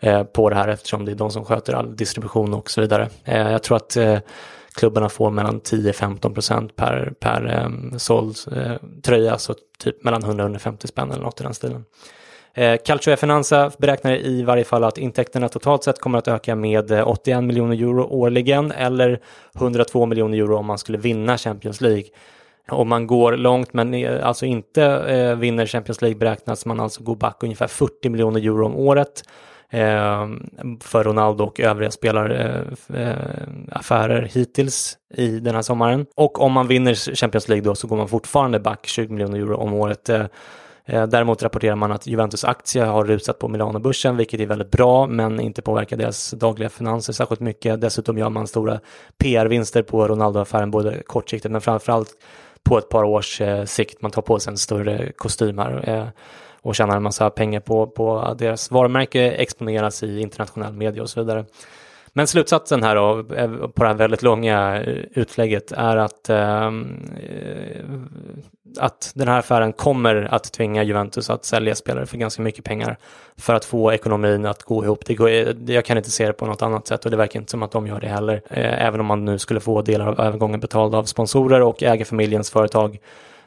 Eh, på det här eftersom det är de som sköter all distribution och så vidare. Eh, jag tror att eh, klubbarna får mellan 10-15 procent per, per um, såld uh, tröja, så typ mellan 100-150 spänn eller något i den stilen. Eh, Calcio e Finanza beräknar i varje fall att intäkterna totalt sett kommer att öka med 81 miljoner euro årligen eller 102 miljoner euro om man skulle vinna Champions League. Om man går långt men alltså inte eh, vinner Champions League beräknas man alltså gå back ungefär 40 miljoner euro om året Eh, för Ronaldo och övriga spelaraffärer eh, eh hittills i den här sommaren. Och om man vinner Champions League då så går man fortfarande back 20 miljoner euro om året. Eh, eh, Däremot rapporterar man att Juventus aktie har rusat på Milano-börsen, vilket är väldigt bra, men inte påverkar deras dagliga finanser särskilt mycket. Dessutom gör man stora PR-vinster på Ronaldo-affären, både kortsiktigt men framförallt på ett par års eh, sikt. Man tar på sig en större kostym här. Och tjänar en massa pengar på, på deras varumärke exponeras i internationell media och så vidare. Men slutsatsen här då, eh, på det här väldigt långa eh, utlägget är att, ehm, eh, att den här affären kommer att tvinga Juventus att sälja spelare för ganska mycket pengar för att få ekonomin att gå ihop. Det går, eh, jag kan inte se det på något annat sätt och det verkar inte som att de gör det heller. Eh, även om man nu skulle få delar av övergången betalda av sponsorer och ägarfamiljens företag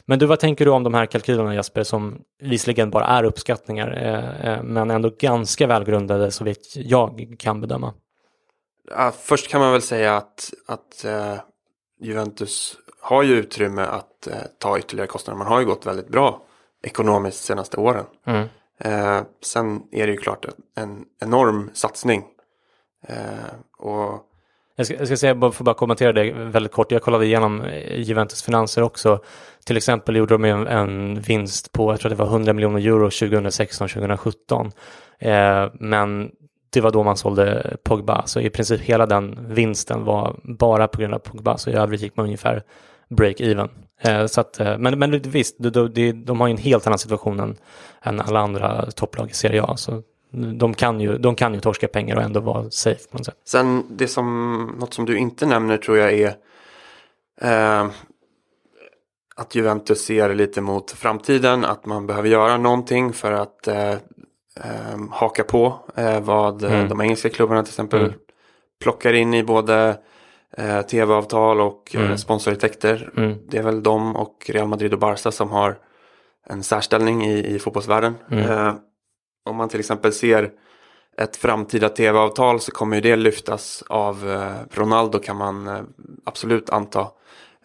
men du, vad tänker du om de här kalkylerna Jesper, som visserligen bara är uppskattningar, eh, eh, men ändå ganska välgrundade så vitt jag kan bedöma? Ja, först kan man väl säga att, att uh, Juventus har ju utrymme att ta ytterligare kostnader. Man har ju gått väldigt bra ekonomiskt senaste åren. Mm. Sen är det ju klart en enorm satsning. och jag ska, jag ska säga, för bara kommentera det väldigt kort. Jag kollade igenom eh, Juventus finanser också. Till exempel gjorde de en, en vinst på, jag tror det var 100 miljoner euro 2016-2017. Eh, men det var då man sålde Pogba, så i princip hela den vinsten var bara på grund av Pogba, så i övrigt gick man ungefär break-even. Eh, så att, eh, men, men visst, de, de, de har ju en helt annan situation än, än alla andra topplag i Serie A. Så de kan, ju, de kan ju torska pengar och ändå vara safe på något sätt. Sen det som, något som du inte nämner tror jag är eh, att Juventus ser lite mot framtiden, att man behöver göra någonting för att eh, eh, haka på eh, vad mm. de engelska klubbarna till exempel mm. plockar in i både eh, tv-avtal och mm. sponsorintäkter. Mm. Det är väl de och Real Madrid och Barca som har en särställning i, i fotbollsvärlden. Mm om man till exempel ser ett framtida tv-avtal så kommer ju det lyftas av eh, Ronaldo kan man eh, absolut anta.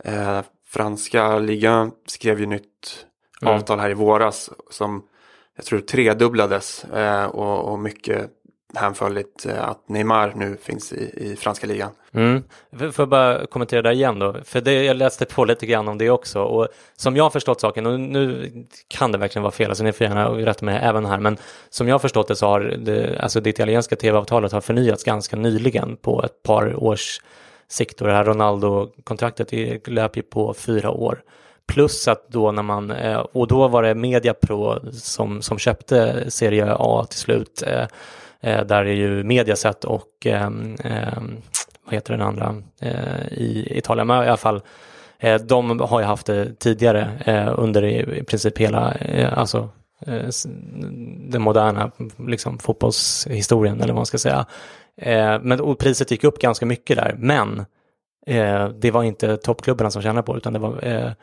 Eh, franska ligan skrev ju nytt avtal här i våras som jag tror tredubblades och, och mycket hänförligt eh, att Neymar nu finns i, i franska ligan. Mm. Får jag bara kommentera det igen då? För det, jag läste på lite grann om det också och som jag har förstått saken, och nu kan det verkligen vara fel, alltså ni får gärna rätta mig även här, men som jag har förstått det så har det, alltså det italienska tv-avtalet har förnyats ganska nyligen på ett par års sikt och det här Ronaldo-kontraktet löper ju på fyra år. Plus att då när man, eh, och då var det Mediapro som, som köpte Serie A till slut, eh, Eh, där är ju Mediaset och ehm, ehm, vad heter den andra eh, i Italien, men i alla fall eh, de har ju haft det tidigare eh, under i, princip hela, eh, alltså eh, den moderna liksom, fotbollshistorien eller vad man ska säga. men och priset gick upp ganska mycket där, men det var inte toppklubbarna som tjänade på det, utan det var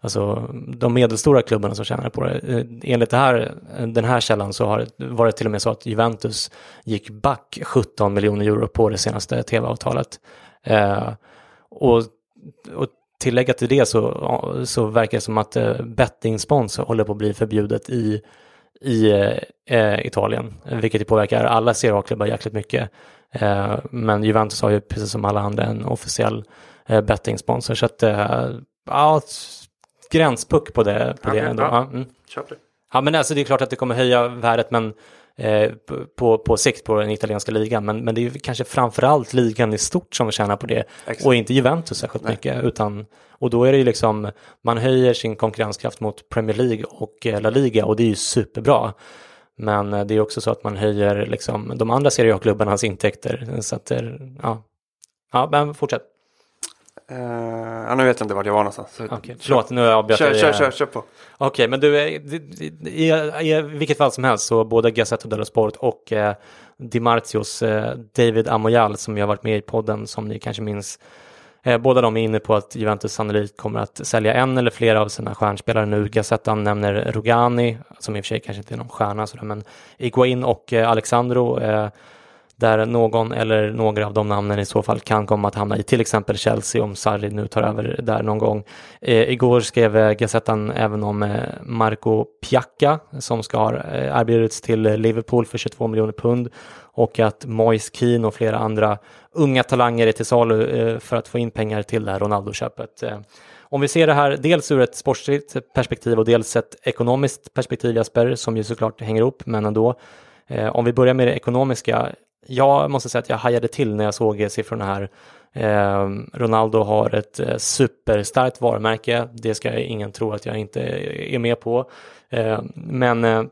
alltså de medelstora klubbarna som tjänar på det. Eh, enligt det här, eh, den här källan så har, var det till och med så att Juventus gick back 17 miljoner euro på det senaste tv-avtalet. Eh, och, och tillägga till det så, så verkar det som att eh, bettingspons håller på att bli förbjudet i, i eh, eh Italien, vilket påverkar alla Serie A-klubbar jäkligt mycket. Eh, men Juventus har ju precis som alla andra en officiell eh, bettingsponsor, så att eh, ja, gränspuck på det. På okay, det ändå. Ja. Mm. ja, men alltså det är klart att det kommer höja värdet, men eh, på, på sikt på den italienska ligan. Men, men det är kanske framförallt ligan i stort som tjänar på det Exakt. och inte Juventus särskilt Nej. mycket. Utan, och då är det ju liksom, man höjer sin konkurrenskraft mot Premier League och eh, La Liga och det är ju superbra. Men eh, det är också så att man höjer liksom de andra Serie A-klubbarnas intäkter. Så att, ja, ja men fortsätt. Uh, ja, nu vet jag inte vart jag var någonstans. Okay, förlåt, nu har jag. Kör, kör, kör, kör på. Okej, okay, men du, i, i, i vilket fall som helst så både Gazzetta dello Sport och eh, Di eh, David Amoyal som jag har varit med i podden som ni kanske minns. Eh, båda de är inne på att Juventus sannolikt kommer att sälja en eller flera av sina stjärnspelare nu. Gazettan nämner Rogani, som i och för sig kanske inte är någon stjärna, sådär, men Iguain och eh, Alexandro eh, där någon eller några av de namnen i så fall kan komma att hamna i till exempel Chelsea om Sarri nu tar över där någon gång. Eh, igår skrev eh, Gazettan även om eh, Marco Piacca som ska ha eh, erbjudits till Liverpool för 22 miljoner pund och att Moise Keane och flera andra unga talanger är till salu eh, för att få in pengar till det här Ronaldo-köpet. Eh, om vi ser det här dels ur ett sportsligt perspektiv och dels ett ekonomiskt perspektiv Jesper, som ju såklart hänger ihop, men ändå. Eh, om vi börjar med det ekonomiska, jag måste säga att jag hajade till när jag såg siffrorna här. Eh, Ronaldo har ett eh, superstarkt varumärke. Det ska ingen tro att jag inte är med på. Eh, men eh,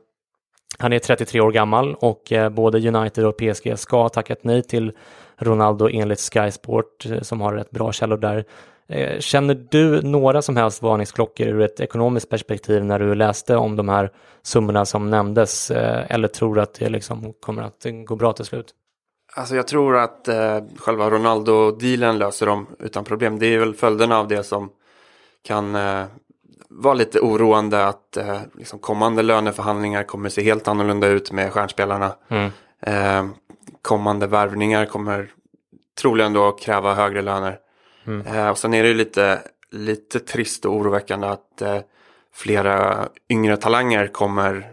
han är 33 år gammal och eh, både United och PSG ska ha tackat nej till Ronaldo enligt Sky Sport eh, som har rätt bra källor där. Eh, känner du några som helst varningsklockor ur ett ekonomiskt perspektiv när du läste om de här summorna som nämndes eh, eller tror du att det liksom kommer att gå bra till slut? Alltså jag tror att eh, själva Ronaldo-dealen löser dem utan problem. Det är väl följderna av det som kan eh, vara lite oroande att eh, liksom kommande löneförhandlingar kommer se helt annorlunda ut med stjärnspelarna. Mm. Eh, kommande värvningar kommer troligen då kräva högre löner. Mm. Eh, och sen är det ju lite, lite trist och oroväckande att eh, flera yngre talanger kommer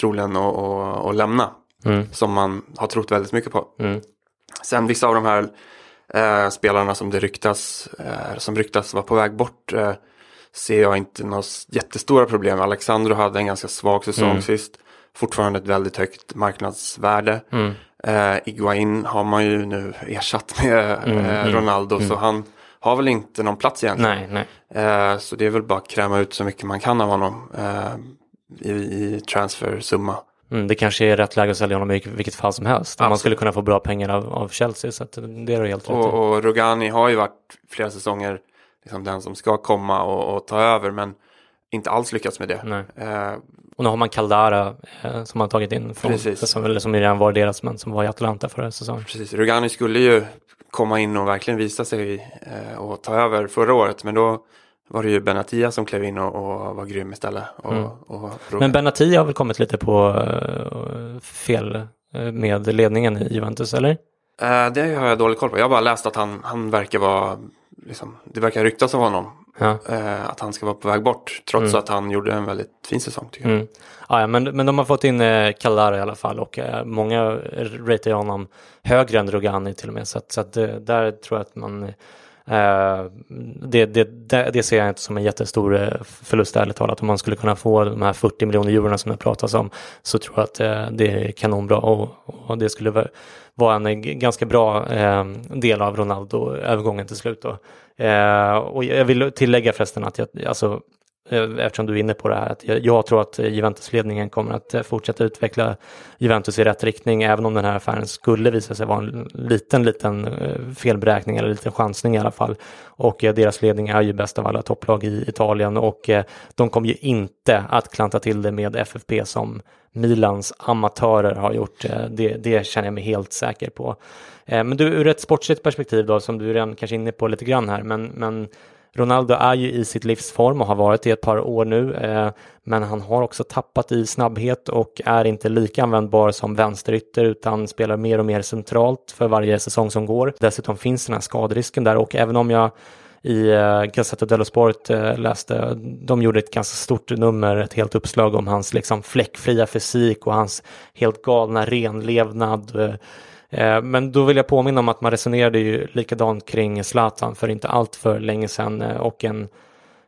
troligen att lämna. Mm. Som man har trott väldigt mycket på. Mm. Sen vissa av de här eh, spelarna som det ryktas, eh, som ryktas vara på väg bort ser jag inte några jättestora problem. Alexandro hade en ganska svag säsong mm. sist. Fortfarande ett väldigt högt marknadsvärde. Mm. Eh, Iguain har man ju nu ersatt med mm, eh, mm, Ronaldo så mm. han har väl inte någon plats egentligen. Nej, nej. Eh, så det är väl bara att kräma ut så mycket man kan av honom eh, i, i transfersumma. Mm, det kanske är rätt läge att sälja honom i vilket fall som helst. Absolut. Man skulle kunna få bra pengar av, av Chelsea. Så det är helt rätt och, och Rogani har ju varit flera säsonger liksom den som ska komma och, och ta över. Men inte alls lyckats med det. Eh, och nu har man Caldara eh, som har tagit in från, som, eller som redan var deras men som var i Atlanta förra säsongen. Precis, Rugani skulle ju komma in och verkligen visa sig eh, och ta över förra året men då var det ju Benatia som klev in och, och var grym istället. Och, mm. och men Benatia har väl kommit lite på uh, fel uh, med ledningen i Juventus eller? Uh, det har jag dålig koll på. Jag har bara läst att han, han verkar vara, liksom, det verkar ryktas om honom Ja. Eh, att han ska vara på väg bort. Trots mm. att han gjorde en väldigt fin säsong tycker jag. Mm. Ja, men, men de har fått in eh, Callara i alla fall och eh, många ratear honom högre än Rogani till och med. Så, att, så att, eh, där tror jag att man eh, det, det, det, det, ser jag inte som en jättestor eh, förlust ärligt talat. Om man skulle kunna få de här 40 miljoner eurona som det pratas om så tror jag att det är kanonbra och, och det skulle vara en ganska bra del av Ronaldo-övergången till slut. Då. Eh, och jag vill tillägga förresten att jag, alltså, eh, eftersom du är inne på det här, att jag, jag tror att Juventus-ledningen kommer att eh, fortsätta utveckla Juventus i rätt riktning, även om den här affären skulle visa sig vara en liten, liten eh, felberäkning eller liten chansning i alla fall. Och deras ledning är ju bäst av alla topplag i Italien och de kommer ju inte att klanta till det med FFP som Milans amatörer har gjort. Det, det känner jag mig helt säker på. Eh, men du, ur ett sportsligt perspektiv då, som du redan kanske är inne på lite grann här, men, men Ronaldo är ju i sitt livsform och har varit i ett par år nu, eh, men han har också tappat i snabbhet och är inte lika användbar som vänsterytter utan spelar mer och mer centralt för varje säsong som går. Dessutom finns den här skaderisken där och även om jag i uh, Gazzetta dello Sport eh, läste, de gjorde ett ganska stort nummer, ett helt uppslag om hans liksom fläckfria fysik och hans helt galna renlevnad. Eh, Eh, men då vill jag påminna om att man resonerade ju likadant kring Zlatan för inte allt för länge sedan eh, och en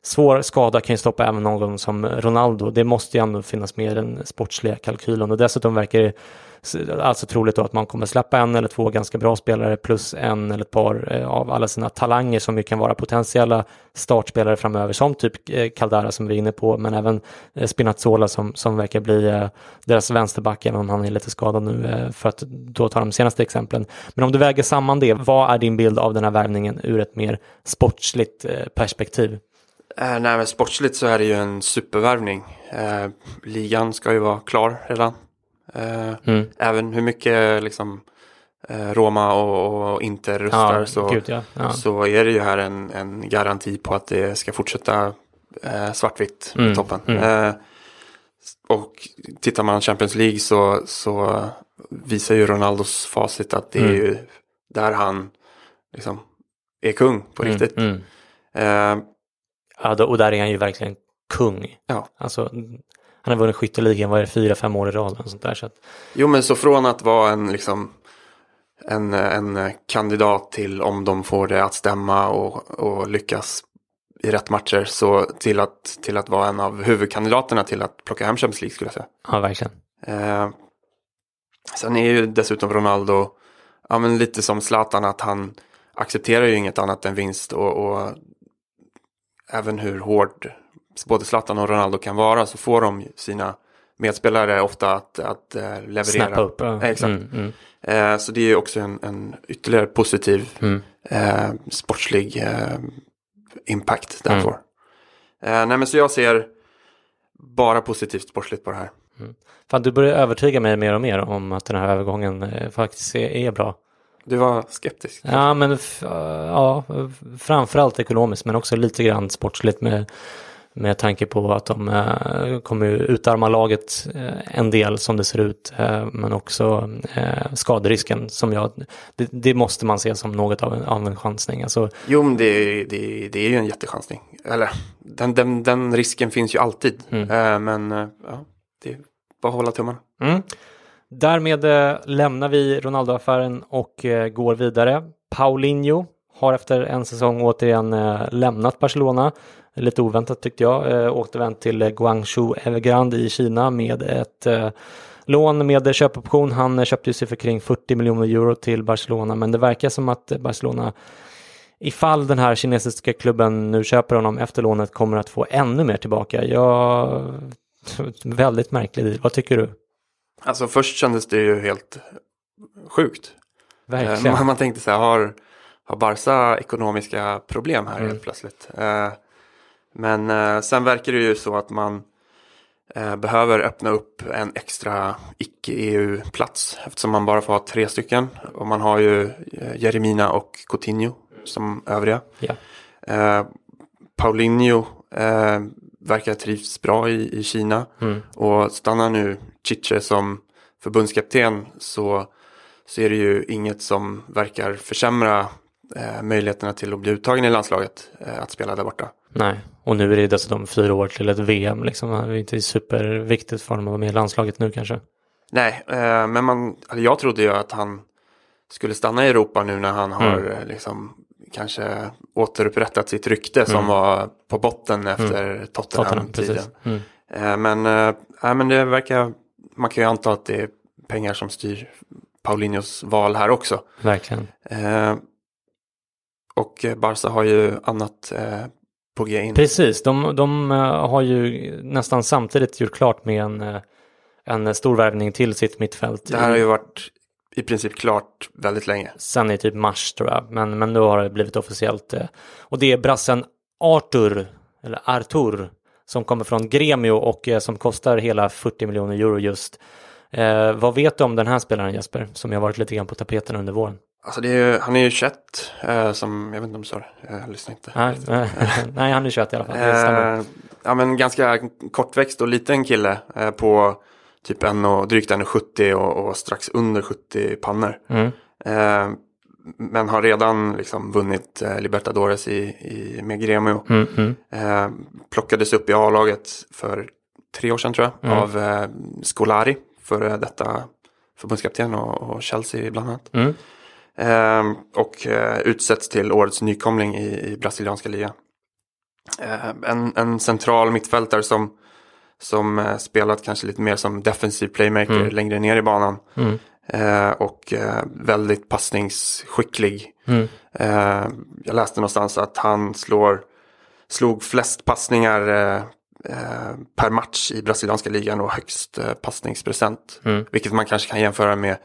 svår skada kan ju stoppa även någon som Ronaldo. Det måste ju ändå finnas med i den sportsliga kalkylen och dessutom verkar det alltså troligt då att man kommer släppa en eller två ganska bra spelare plus en eller ett par eh, av alla sina talanger som ju kan vara potentiella startspelare framöver som typ eh, Caldara som vi är inne på men även eh, Spinazzola som, som verkar bli deras vänsterback även om han är lite skadad nu för att då ta de senaste exemplen. Men om du väger samman det, vad är din bild av den här värvningen ur ett mer sportsligt perspektiv? Eh, nej men sportsligt så är det ju en supervärvning. Eh, ligan ska ju vara klar redan. Eh, mm. Även hur mycket liksom eh, Roma och, och Inter rustar ja, så, gud, ja. Ja. så är det ju här en, en garanti på att det ska fortsätta eh, svartvitt mm. toppen. Mm. Eh, och tittar man Champions League så, så visar ju Ronaldos facit att det är mm. ju där han liksom är kung på mm, riktigt. Mm. Eh, ja, då, och där är han ju verkligen kung. Ja. Alltså, han har vunnit skytteligan, vad är det, fyra, fem år i rad och sånt där. Så att... Jo, men så från att vara en, liksom, en, en kandidat till om de får det att stämma och, och lyckas i rätt matcher så till att, till att vara en av huvudkandidaterna till att plocka hem Champions League skulle jag säga. Ja, verkligen. Eh, sen är ju dessutom Ronaldo ja, men lite som Zlatan att han accepterar ju inget annat än vinst och, och även hur hård både Zlatan och Ronaldo kan vara så får de sina medspelare ofta att, att uh, leverera. Snappa upp. Ja. Eh, exakt. Mm, mm. Uh, så det är också en, en ytterligare positiv mm. uh, sportslig impact därför. Mm. nej men så jag ser bara positivt sportsligt på det här. Mm. Fan, du börjar övertyga mig mer och mer om att den här övergången faktiskt är, är bra. Du var skeptisk? Ja, men ja, framförallt ekonomiskt men också lite grann sportsligt med med tanke på att de eh, kommer utarma laget eh, en del som det ser ut, eh, men också skaderisken som jag, det, det, måste man se som något av en, av en chansning. Alltså, jo, men det, det, det är ju en jättechansning. Eller, den, den, den risken finns ju alltid, mm. Men ja, det är bara att hålla tummarna. Mm. Därmed lämnar vi Ronaldo-affären och går vidare. Paulinho har efter en säsong återigen eh, lämnat Barcelona. Lite oväntat tyckte jag. Eh, återvänt till Guangzhou Evergrande i Kina med ett eh, lån med köpoption. Han köpte sig för kring 40 miljoner euro till Barcelona men det verkar som att Barcelona ifall den här kinesiska klubben nu köper honom efter lånet kommer att få ännu mer tillbaka. Jag... Väldigt märklig Vad tycker du? Alltså först kändes det ju helt sjukt. Verkligen. Man, man tänkte så här, har, har Barca ekonomiska problem här mm. helt plötsligt? Eh, men eh, sen verkar det ju så att man eh, behöver öppna upp en extra icke-EU-plats eftersom man bara får ha tre stycken. Och man har ju Jeremina och Coutinho som övriga. Ja. Paulinho verkar trivs bra i, i Kina mm. och stannar nu Chiche som förbundskapten så, så är det ju inget som verkar försämra eh, möjligheterna till att bli uttagen i landslaget eh, att spela där borta. Nej, och nu är det dessutom fyra år till ett VM liksom. Det är inte superviktigt för honom att vara med i landslaget nu kanske. Nej, eh, men man, alltså jag trodde ju att han skulle stanna i Europa nu när han har mm. Eh, liksom kanske återupprättat sitt rykte mm. som var på botten mm. efter mm. Tottenham-tiden. Tottenham, mm. men, äh, men det verkar, man kan ju anta att det är pengar som styr Paulinhos val här också. Verkligen. Eh, och Barca har ju annat eh, på G in. Precis, de, de har ju nästan samtidigt gjort klart med en, en stor värvning till sitt mittfält. Det här har ju varit i princip klart väldigt länge. Sen i typ mars tror jag, men, men nu har det blivit officiellt. Eh, och det är brassen Artur, eller Artur, som kommer från Gremio och eh, som kostar hela 40 miljoner euro just. Eh, vad vet du om den här spelaren Jesper, som jag varit lite grann på tapeten under våren? Alltså är ju, han är ju 21, eh, som, jag vet inte om du sa det, jag lyssnar inte. Nej, nej, han är 21 i alla fall. Eh, ja, men ganska kortväxt och liten kille eh, på typ en och, drygt 1,70 och, och strax under 70 pannor. Mm. Eh, men har redan liksom vunnit eh, Libertadores i, i, med Gremio. Mm, mm. Eh, plockades upp i A-laget för tre år sedan tror jag mm. av Scolari, före detta förbundskapten och, och, Chelsea bland annat. Mm. Eh, och eh, utsätts till årets nykomling i, i brasilianska ligan. Eh, en, en central mittfältare som som eh, spelat kanske lite mer som defensiv playmaker mm. längre ner i banan. Mm. Eh, och eh, väldigt passningsskicklig. Mm. Eh, jag läste någonstans att han slår, slog flest passningar eh, per match i brasilianska ligan och högst passningsprocent. Mm. Vilket man kanske kan jämföra med,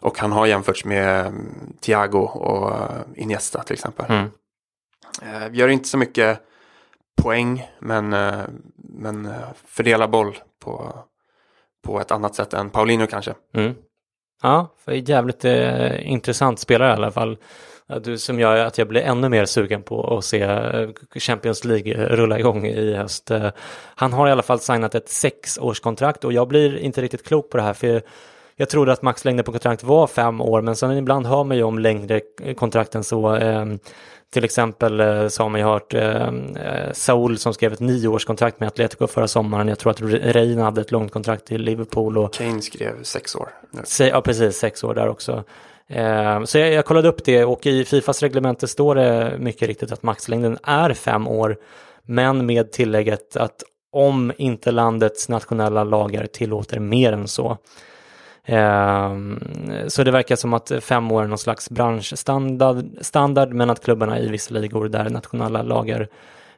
och han har jämförts med um, Thiago och Iniesta till exempel. Mm. gör inte så mycket poäng men, eh, men eh, fördela boll på, på ett annat sätt än Paulino kanske. Mm. Ja, för jävligt eh, intressant spelare i alla fall. Du, som gör att jag blir ännu mer sugen på att se eh, Champions League rulla igång i höst. Han har i alla fall signat ett sexårskontrakt och jag blir inte riktigt klok på det här för jag trodde att maxlängden på kontrakt var fem år men sen ibland hör man ju om längre kontrakt än så. Till exempel eh, så har man ju hört eh, eh, Saul som skrev ett nioårskontrakt med Atletico förra sommaren. Jag tror att Reina hade ett långt kontrakt i Liverpool. Och... Kane skrev sex år. Se, ja, precis, sex år där också. Eh, så jag, jag kollade upp det och i Fifas reglemente står det mycket riktigt att maxlängden är fem år. Men med tillägget att om inte landets nationella lagar tillåter mer än så Ehm, Ehm, så det verkar som att fem år är någon slags branschstandard, standard, men att klubbarna i vissa ligor där nationella lagar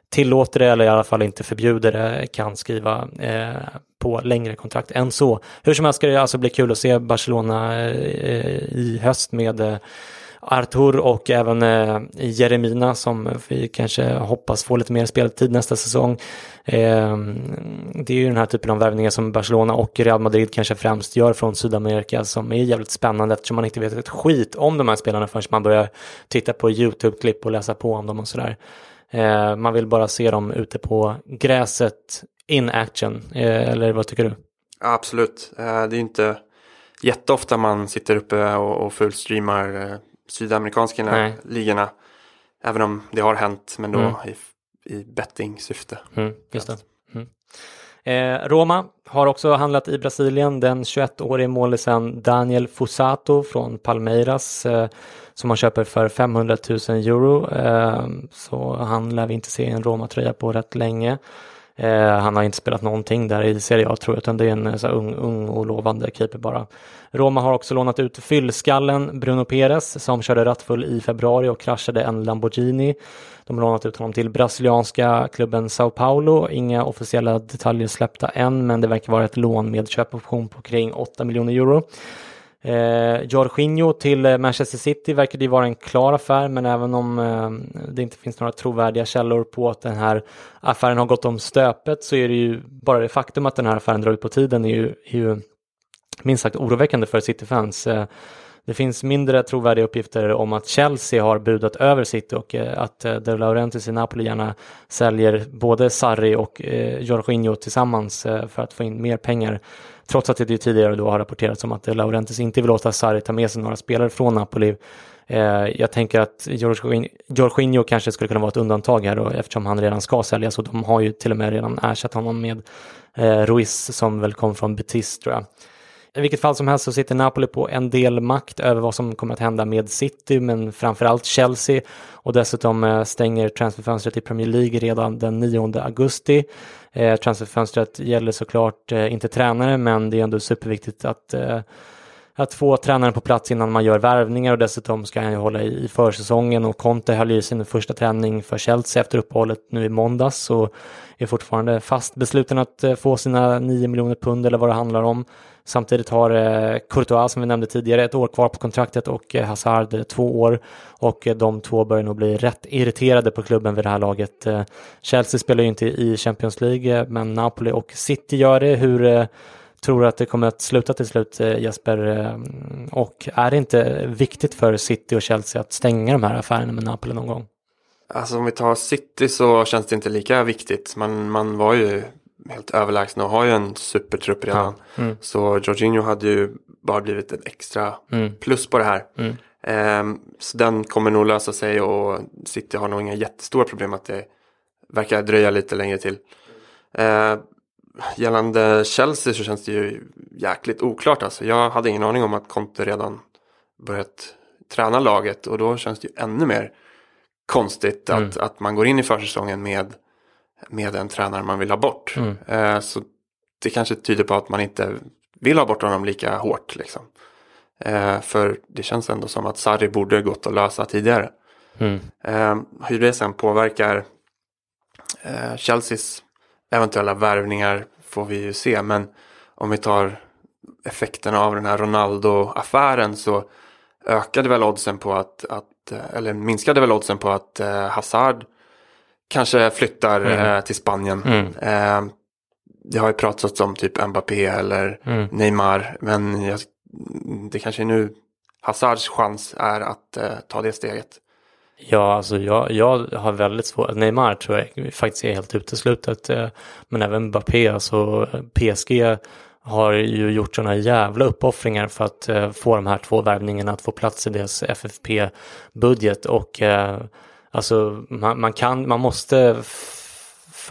tillåter det eller i alla fall inte förbjuder det kan skriva eh, på längre kontrakt än så. Hur som helst ska det alltså bli kul att se Barcelona eh, i höst med eh, Artur och även eh, Jeremina som vi kanske hoppas få lite mer speltid nästa säsong. Eh, det är ju den här typen av värvningar som Barcelona och Real Madrid kanske främst gör från Sydamerika som är jävligt spännande eftersom man inte vet ett skit om de här spelarna förrän man börjar titta på YouTube-klipp och läsa på om dem och sådär. Eh, man vill bara se dem ute på gräset in action, eh, eller vad tycker du? Absolut, eh, det är inte jätteofta man sitter uppe och, och fullstreamar eh, sydamerikanska Nej. ligorna. Även om det har hänt, men då mm. i, i betting-syfte. Mm, just det. Mm. Eh, Roma har också handlat i Brasilien. Den 21-årige målisen Daniel Fusato från Palmeiras eh, som man köper för 500 000 euro. Eh, så han lär vi inte se en Roma-tröja på rätt länge. Eh, han har inte spelat någonting där i Serie A tror jag, utan det är en eh, så ung, ung och lovande keeper bara. Roma har också lånat ut fyllskallen Bruno Perez som körde rattfull i februari och kraschade en Lamborghini. De har lånat ut honom till brasilianska klubben Sao Paulo. Inga officiella detaljer släppta än, men det verkar vara ett lån med köpoption på kring 8 miljoner euro. Eh, Jorginho till eh, Manchester City verkar det vara en klar affär, men även om eh, det inte finns några trovärdiga källor på att den här affären har gått om stöpet så är det ju bara det faktum att den här affären drar ut på tiden är ju, är ju minst sagt oroväckande för City-fans. Eh, det finns mindre trovärdiga uppgifter om att Chelsea har budat över City och eh, att eh, De Laurentiis i Napoli gärna säljer både Sarri och eh, Jorginho tillsammans eh, för att få in mer pengar. Trots att det tidigare då har rapporterats om att Laurentis inte vill låta Sarri ta med sig några spelare från Napoli. Eh, jag tänker att Jorginho kanske skulle kunna vara ett undantag här då, eftersom han redan ska säljas och de har ju till och med redan ersatt honom med eh, Ruiz som väl kom från Betis tror jag. I vilket fall som helst så sitter Napoli på en del makt över vad som kommer att hända med City, men framförallt Chelsea. Och dessutom eh, stänger transferfönstret i Premier League redan den 9 augusti. Eh, transferfönstret gäller såklart eh, inte tränare, men det är ändå superviktigt att eh, att få tränaren på plats innan man gör värvningar och dessutom ska han ju hålla i försäsongen och Conte höll ju sin första träning för Chelsea efter uppehållet nu i måndags och är fortfarande fast besluten att eh, få sina 9 miljoner pund eller vad det handlar om. Samtidigt har eh, Courtois, som vi nämnde tidigare, ett år kvar på kontraktet och eh, Hazard två år. Och de två börjar nog bli rätt irriterade på klubben vid det här laget. Chelsea spelar ju inte i Champions League, men Napoli och City gör det. Hur tror du att det kommer att sluta till slut, Jesper? Och är det inte viktigt för City och Chelsea att stänga de här affärerna med Napoli någon gång? Alltså om vi tar City så känns det inte lika viktigt. Man, man var ju helt överlägsna och har ju en supertrupp redan. Ja. Mm. Så Jorginho hade ju bara blivit ett extra mm. plus på det här. Mm. Um, så den kommer nog lösa sig och City har nog inga jättestora problem att det verkar dröja lite längre till. Uh, gällande Chelsea så känns det ju jäkligt oklart alltså. Jag hade ingen aning om att Conte redan börjat träna laget och då känns det ju ännu mer konstigt att, mm. att man går in i försäsongen med med en tränare man vill ha bort. Mm. Eh, så det kanske tyder på att man inte vill ha bort honom lika hårt. Liksom. Eh, för det känns ändå som att Sarri borde gått att lösa tidigare. Mm. Eh, hur det sen påverkar Chelseas eventuella värvningar får vi ju se. Men om vi tar effekterna av den här Ronaldo-affären så ökade väl oddsen på att, att eller minskade väl oddsen på att Hazard kanske flyttar mm. eh, till Spanien. Mm. Eh, det har ju pratats om typ Mbappé eller mm. Neymar. Men jag, det kanske är nu Hazards chans är att eh, ta det steget. Ja, alltså jag, jag har väldigt svårt, Neymar tror jag faktiskt är helt uteslutet. Eh, men även Mbappé, alltså PSG har ju gjort sådana jävla uppoffringar för att eh, få de här två värvningarna att få plats i deras FFP-budget och eh, Alltså man, man kan, man måste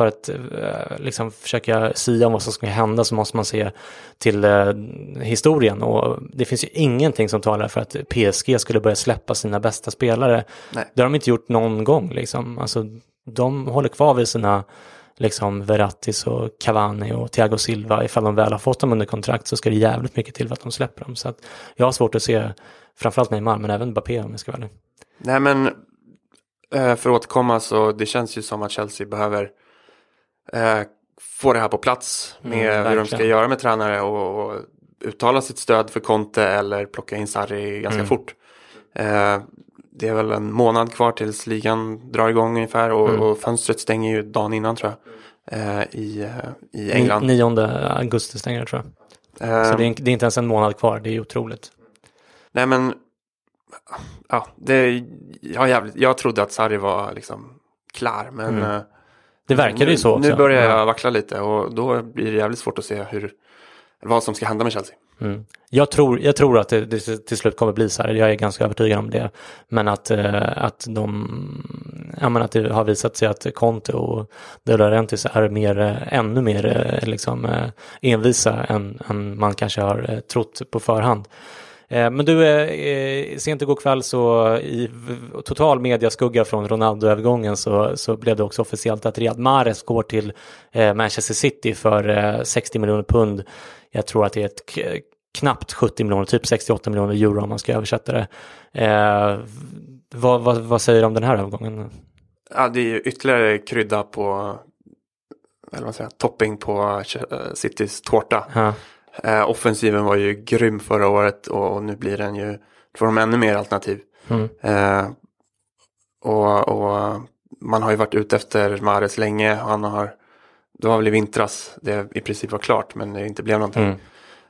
för att eh, liksom försöka sia om vad som ska hända så måste man se till eh, historien och det finns ju ingenting som talar för att PSG skulle börja släppa sina bästa spelare. Nej. Det har de inte gjort någon gång liksom. Alltså, de håller kvar vid sina liksom Verrattis och Cavani och Thiago Silva. Ifall de väl har fått dem under kontrakt så ska det jävligt mycket till för att de släpper dem. Så att jag har svårt att se framförallt Neymar men även Mbappé om jag ska vara ärlig. Nej men Eh, för att återkomma så det känns ju som att Chelsea behöver eh, få det här på plats med mm, hur de ska göra med tränare och, och, uttala sitt stöd för Conte eller plocka in Sarri ganska mm. fort. Eh, det är väl en månad kvar tills ligan drar igång ungefär och, mm. och fönstret stänger ju dagen innan tror jag. Eh, i, eh, I England. 9 augusti stänger det tror jag. Så det är, det är, inte ens en månad kvar, det är otroligt. Nej men ja, det, jag, jävligt, jag trodde att Sarri var liksom klar, men det verkade ju så också. Nu börjar jag vackla lite och då blir det jävligt svårt att se hur, vad som ska hända med Chelsea. Mm. Jag, tror, jag tror att det, det, till slut kommer bli så här, jag är ganska övertygad om det. Men att, eh, att, de, ja, men att det har visat sig att Conte och De Laurentiis är mer, eh, ännu mer eh, liksom, envisa än, än man kanske har trott på förhand. Eh, men du, eh, sent igår kväll så i total mediaskugga från Ronaldo-övergången så, så blev det också officiellt att Riyad Mahrez går till eh, Manchester City för 60 miljoner pund. Jag tror att det är ett knappt 70 miljoner, typ 68 miljoner euro om man ska översätta det. Eh, vad, vad, vad, säger du om den här övergången? Ja, det är ju ytterligare krydda på, eller vad säger, topping på Citys tårta. Ja. Eh, offensiven var ju grym förra året och, och nu blir den ju, får de ännu mer alternativ. Mm. Eh, och, och, man har ju varit ute efter Mares länge. Han har, det var väl i vintras det i princip var klart men det inte blev någonting.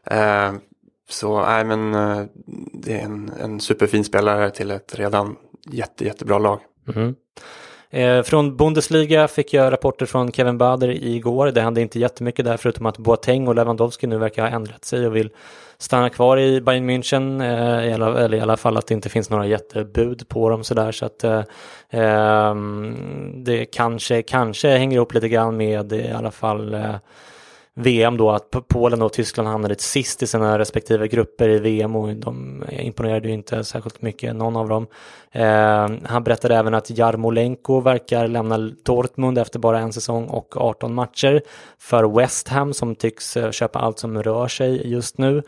Mm. Eh, så nej men eh, det är en, en superfin spelare till ett redan jätte, jättebra lag. Mm. Eh, från Bundesliga fick jag rapporter från Kevin Bader igår. Det hände inte jättemycket där förutom att Boateng och Lewandowski nu verkar ha ändrat sig och vill stanna kvar i Bayern München. Eh, eller i alla fall att det inte finns några jättebud på dem sådär. Så att eh, ehm, det kanske, kanske hänger ihop lite grann med i alla fall eh, VM då att Polen och Tyskland hamnade sist i sina respektive grupper i VM och de imponerade ju inte särskilt mycket, någon av dem. Eh, han berättade även att Jarmolenko verkar lämna Dortmund efter bara en säsong och 18 matcher för West Ham som tycks eh, köpa allt som rör sig just nu.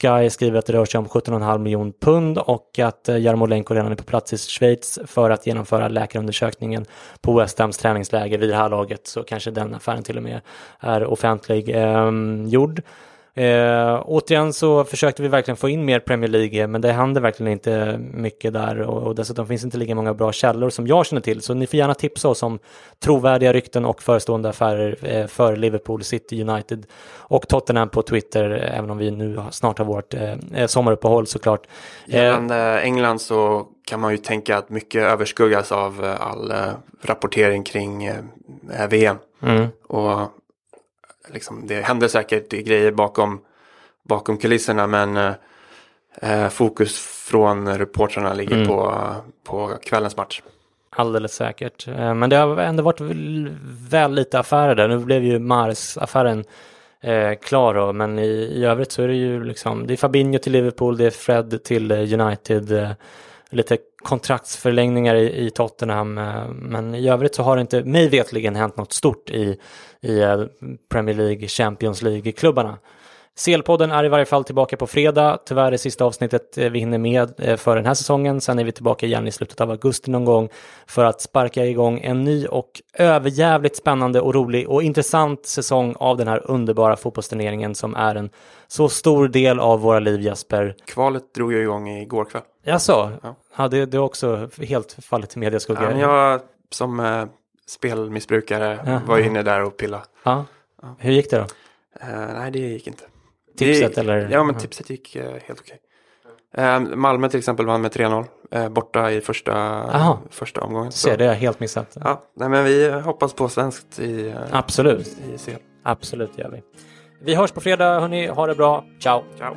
Sky skriver att det rör sig om 17,5 miljoner pund och att eh, Jarmolenko redan är på plats i Schweiz för att genomföra läkarundersökningen på West Hams träningsläger. Vid det här laget så kanske den affären till och med är offentlig eh, gjord. Eh, återigen så försökte vi verkligen få in mer Premier League men det hände verkligen inte mycket där och, och dessutom finns inte lika många bra källor som jag känner till så ni får gärna tipsa oss om trovärdiga rykten och förestående affärer eh, för Liverpool, City, United och Tottenham på Twitter även om vi nu snart har vårt eh, sommaruppehåll såklart. Gällande eh, England så kan man ju tänka att mycket överskuggas av eh, all eh, rapportering kring VM. Mm. Och liksom, det händer säkert grejer bakom, bakom kulisserna men eh, eh fokus från reportrarna ligger mm. på, på kvällens match. Alldeles säkert. Eh, men det har ändå varit väl lite affärer där. Nu blev ju Mars-affären eh, klar då, men i, i övrigt så är det ju liksom, det är Fabinho till Liverpool, det är Fred till United, eh, lite kontraktsförlängningar i, i Tottenham. Eh, men i övrigt så har det inte mig vetligen hänt något stort i, i eh, Premier League, Champions League-klubbarna. CL-podden är i varje fall tillbaka på fredag. Tyvärr är sista avsnittet eh, vi hinner med för den här säsongen. Sen är vi tillbaka igen i slutet av augusti någon gång för att sparka igång en ny och överjävligt spännande och rolig och intressant säsong av den här underbara fotbollsturneringen som är en så stor del av våra liv Jesper. Kvalet drog ju igång igår kväll. Jaså? Ja, ja det, också helt fallit i mediaskugga. Ja, jag som eh, spelmissbrukare ja. var inne där och pilla. Ja. ja. Hur gick det då? Uh, nej, det gick inte. Tipset det, eller? Ja, men tipset gick uh, helt okej. Uh, Malmö till exempel vann med 3-0 uh, borta i första, första omgången. Ser, det har jag helt missat. Ja, nej, men vi hoppas på svenskt i, Absolut. i CL. Absolut gör vi. Vi hörs på fredag, hörni. Ha det bra. Ciao. Ciao.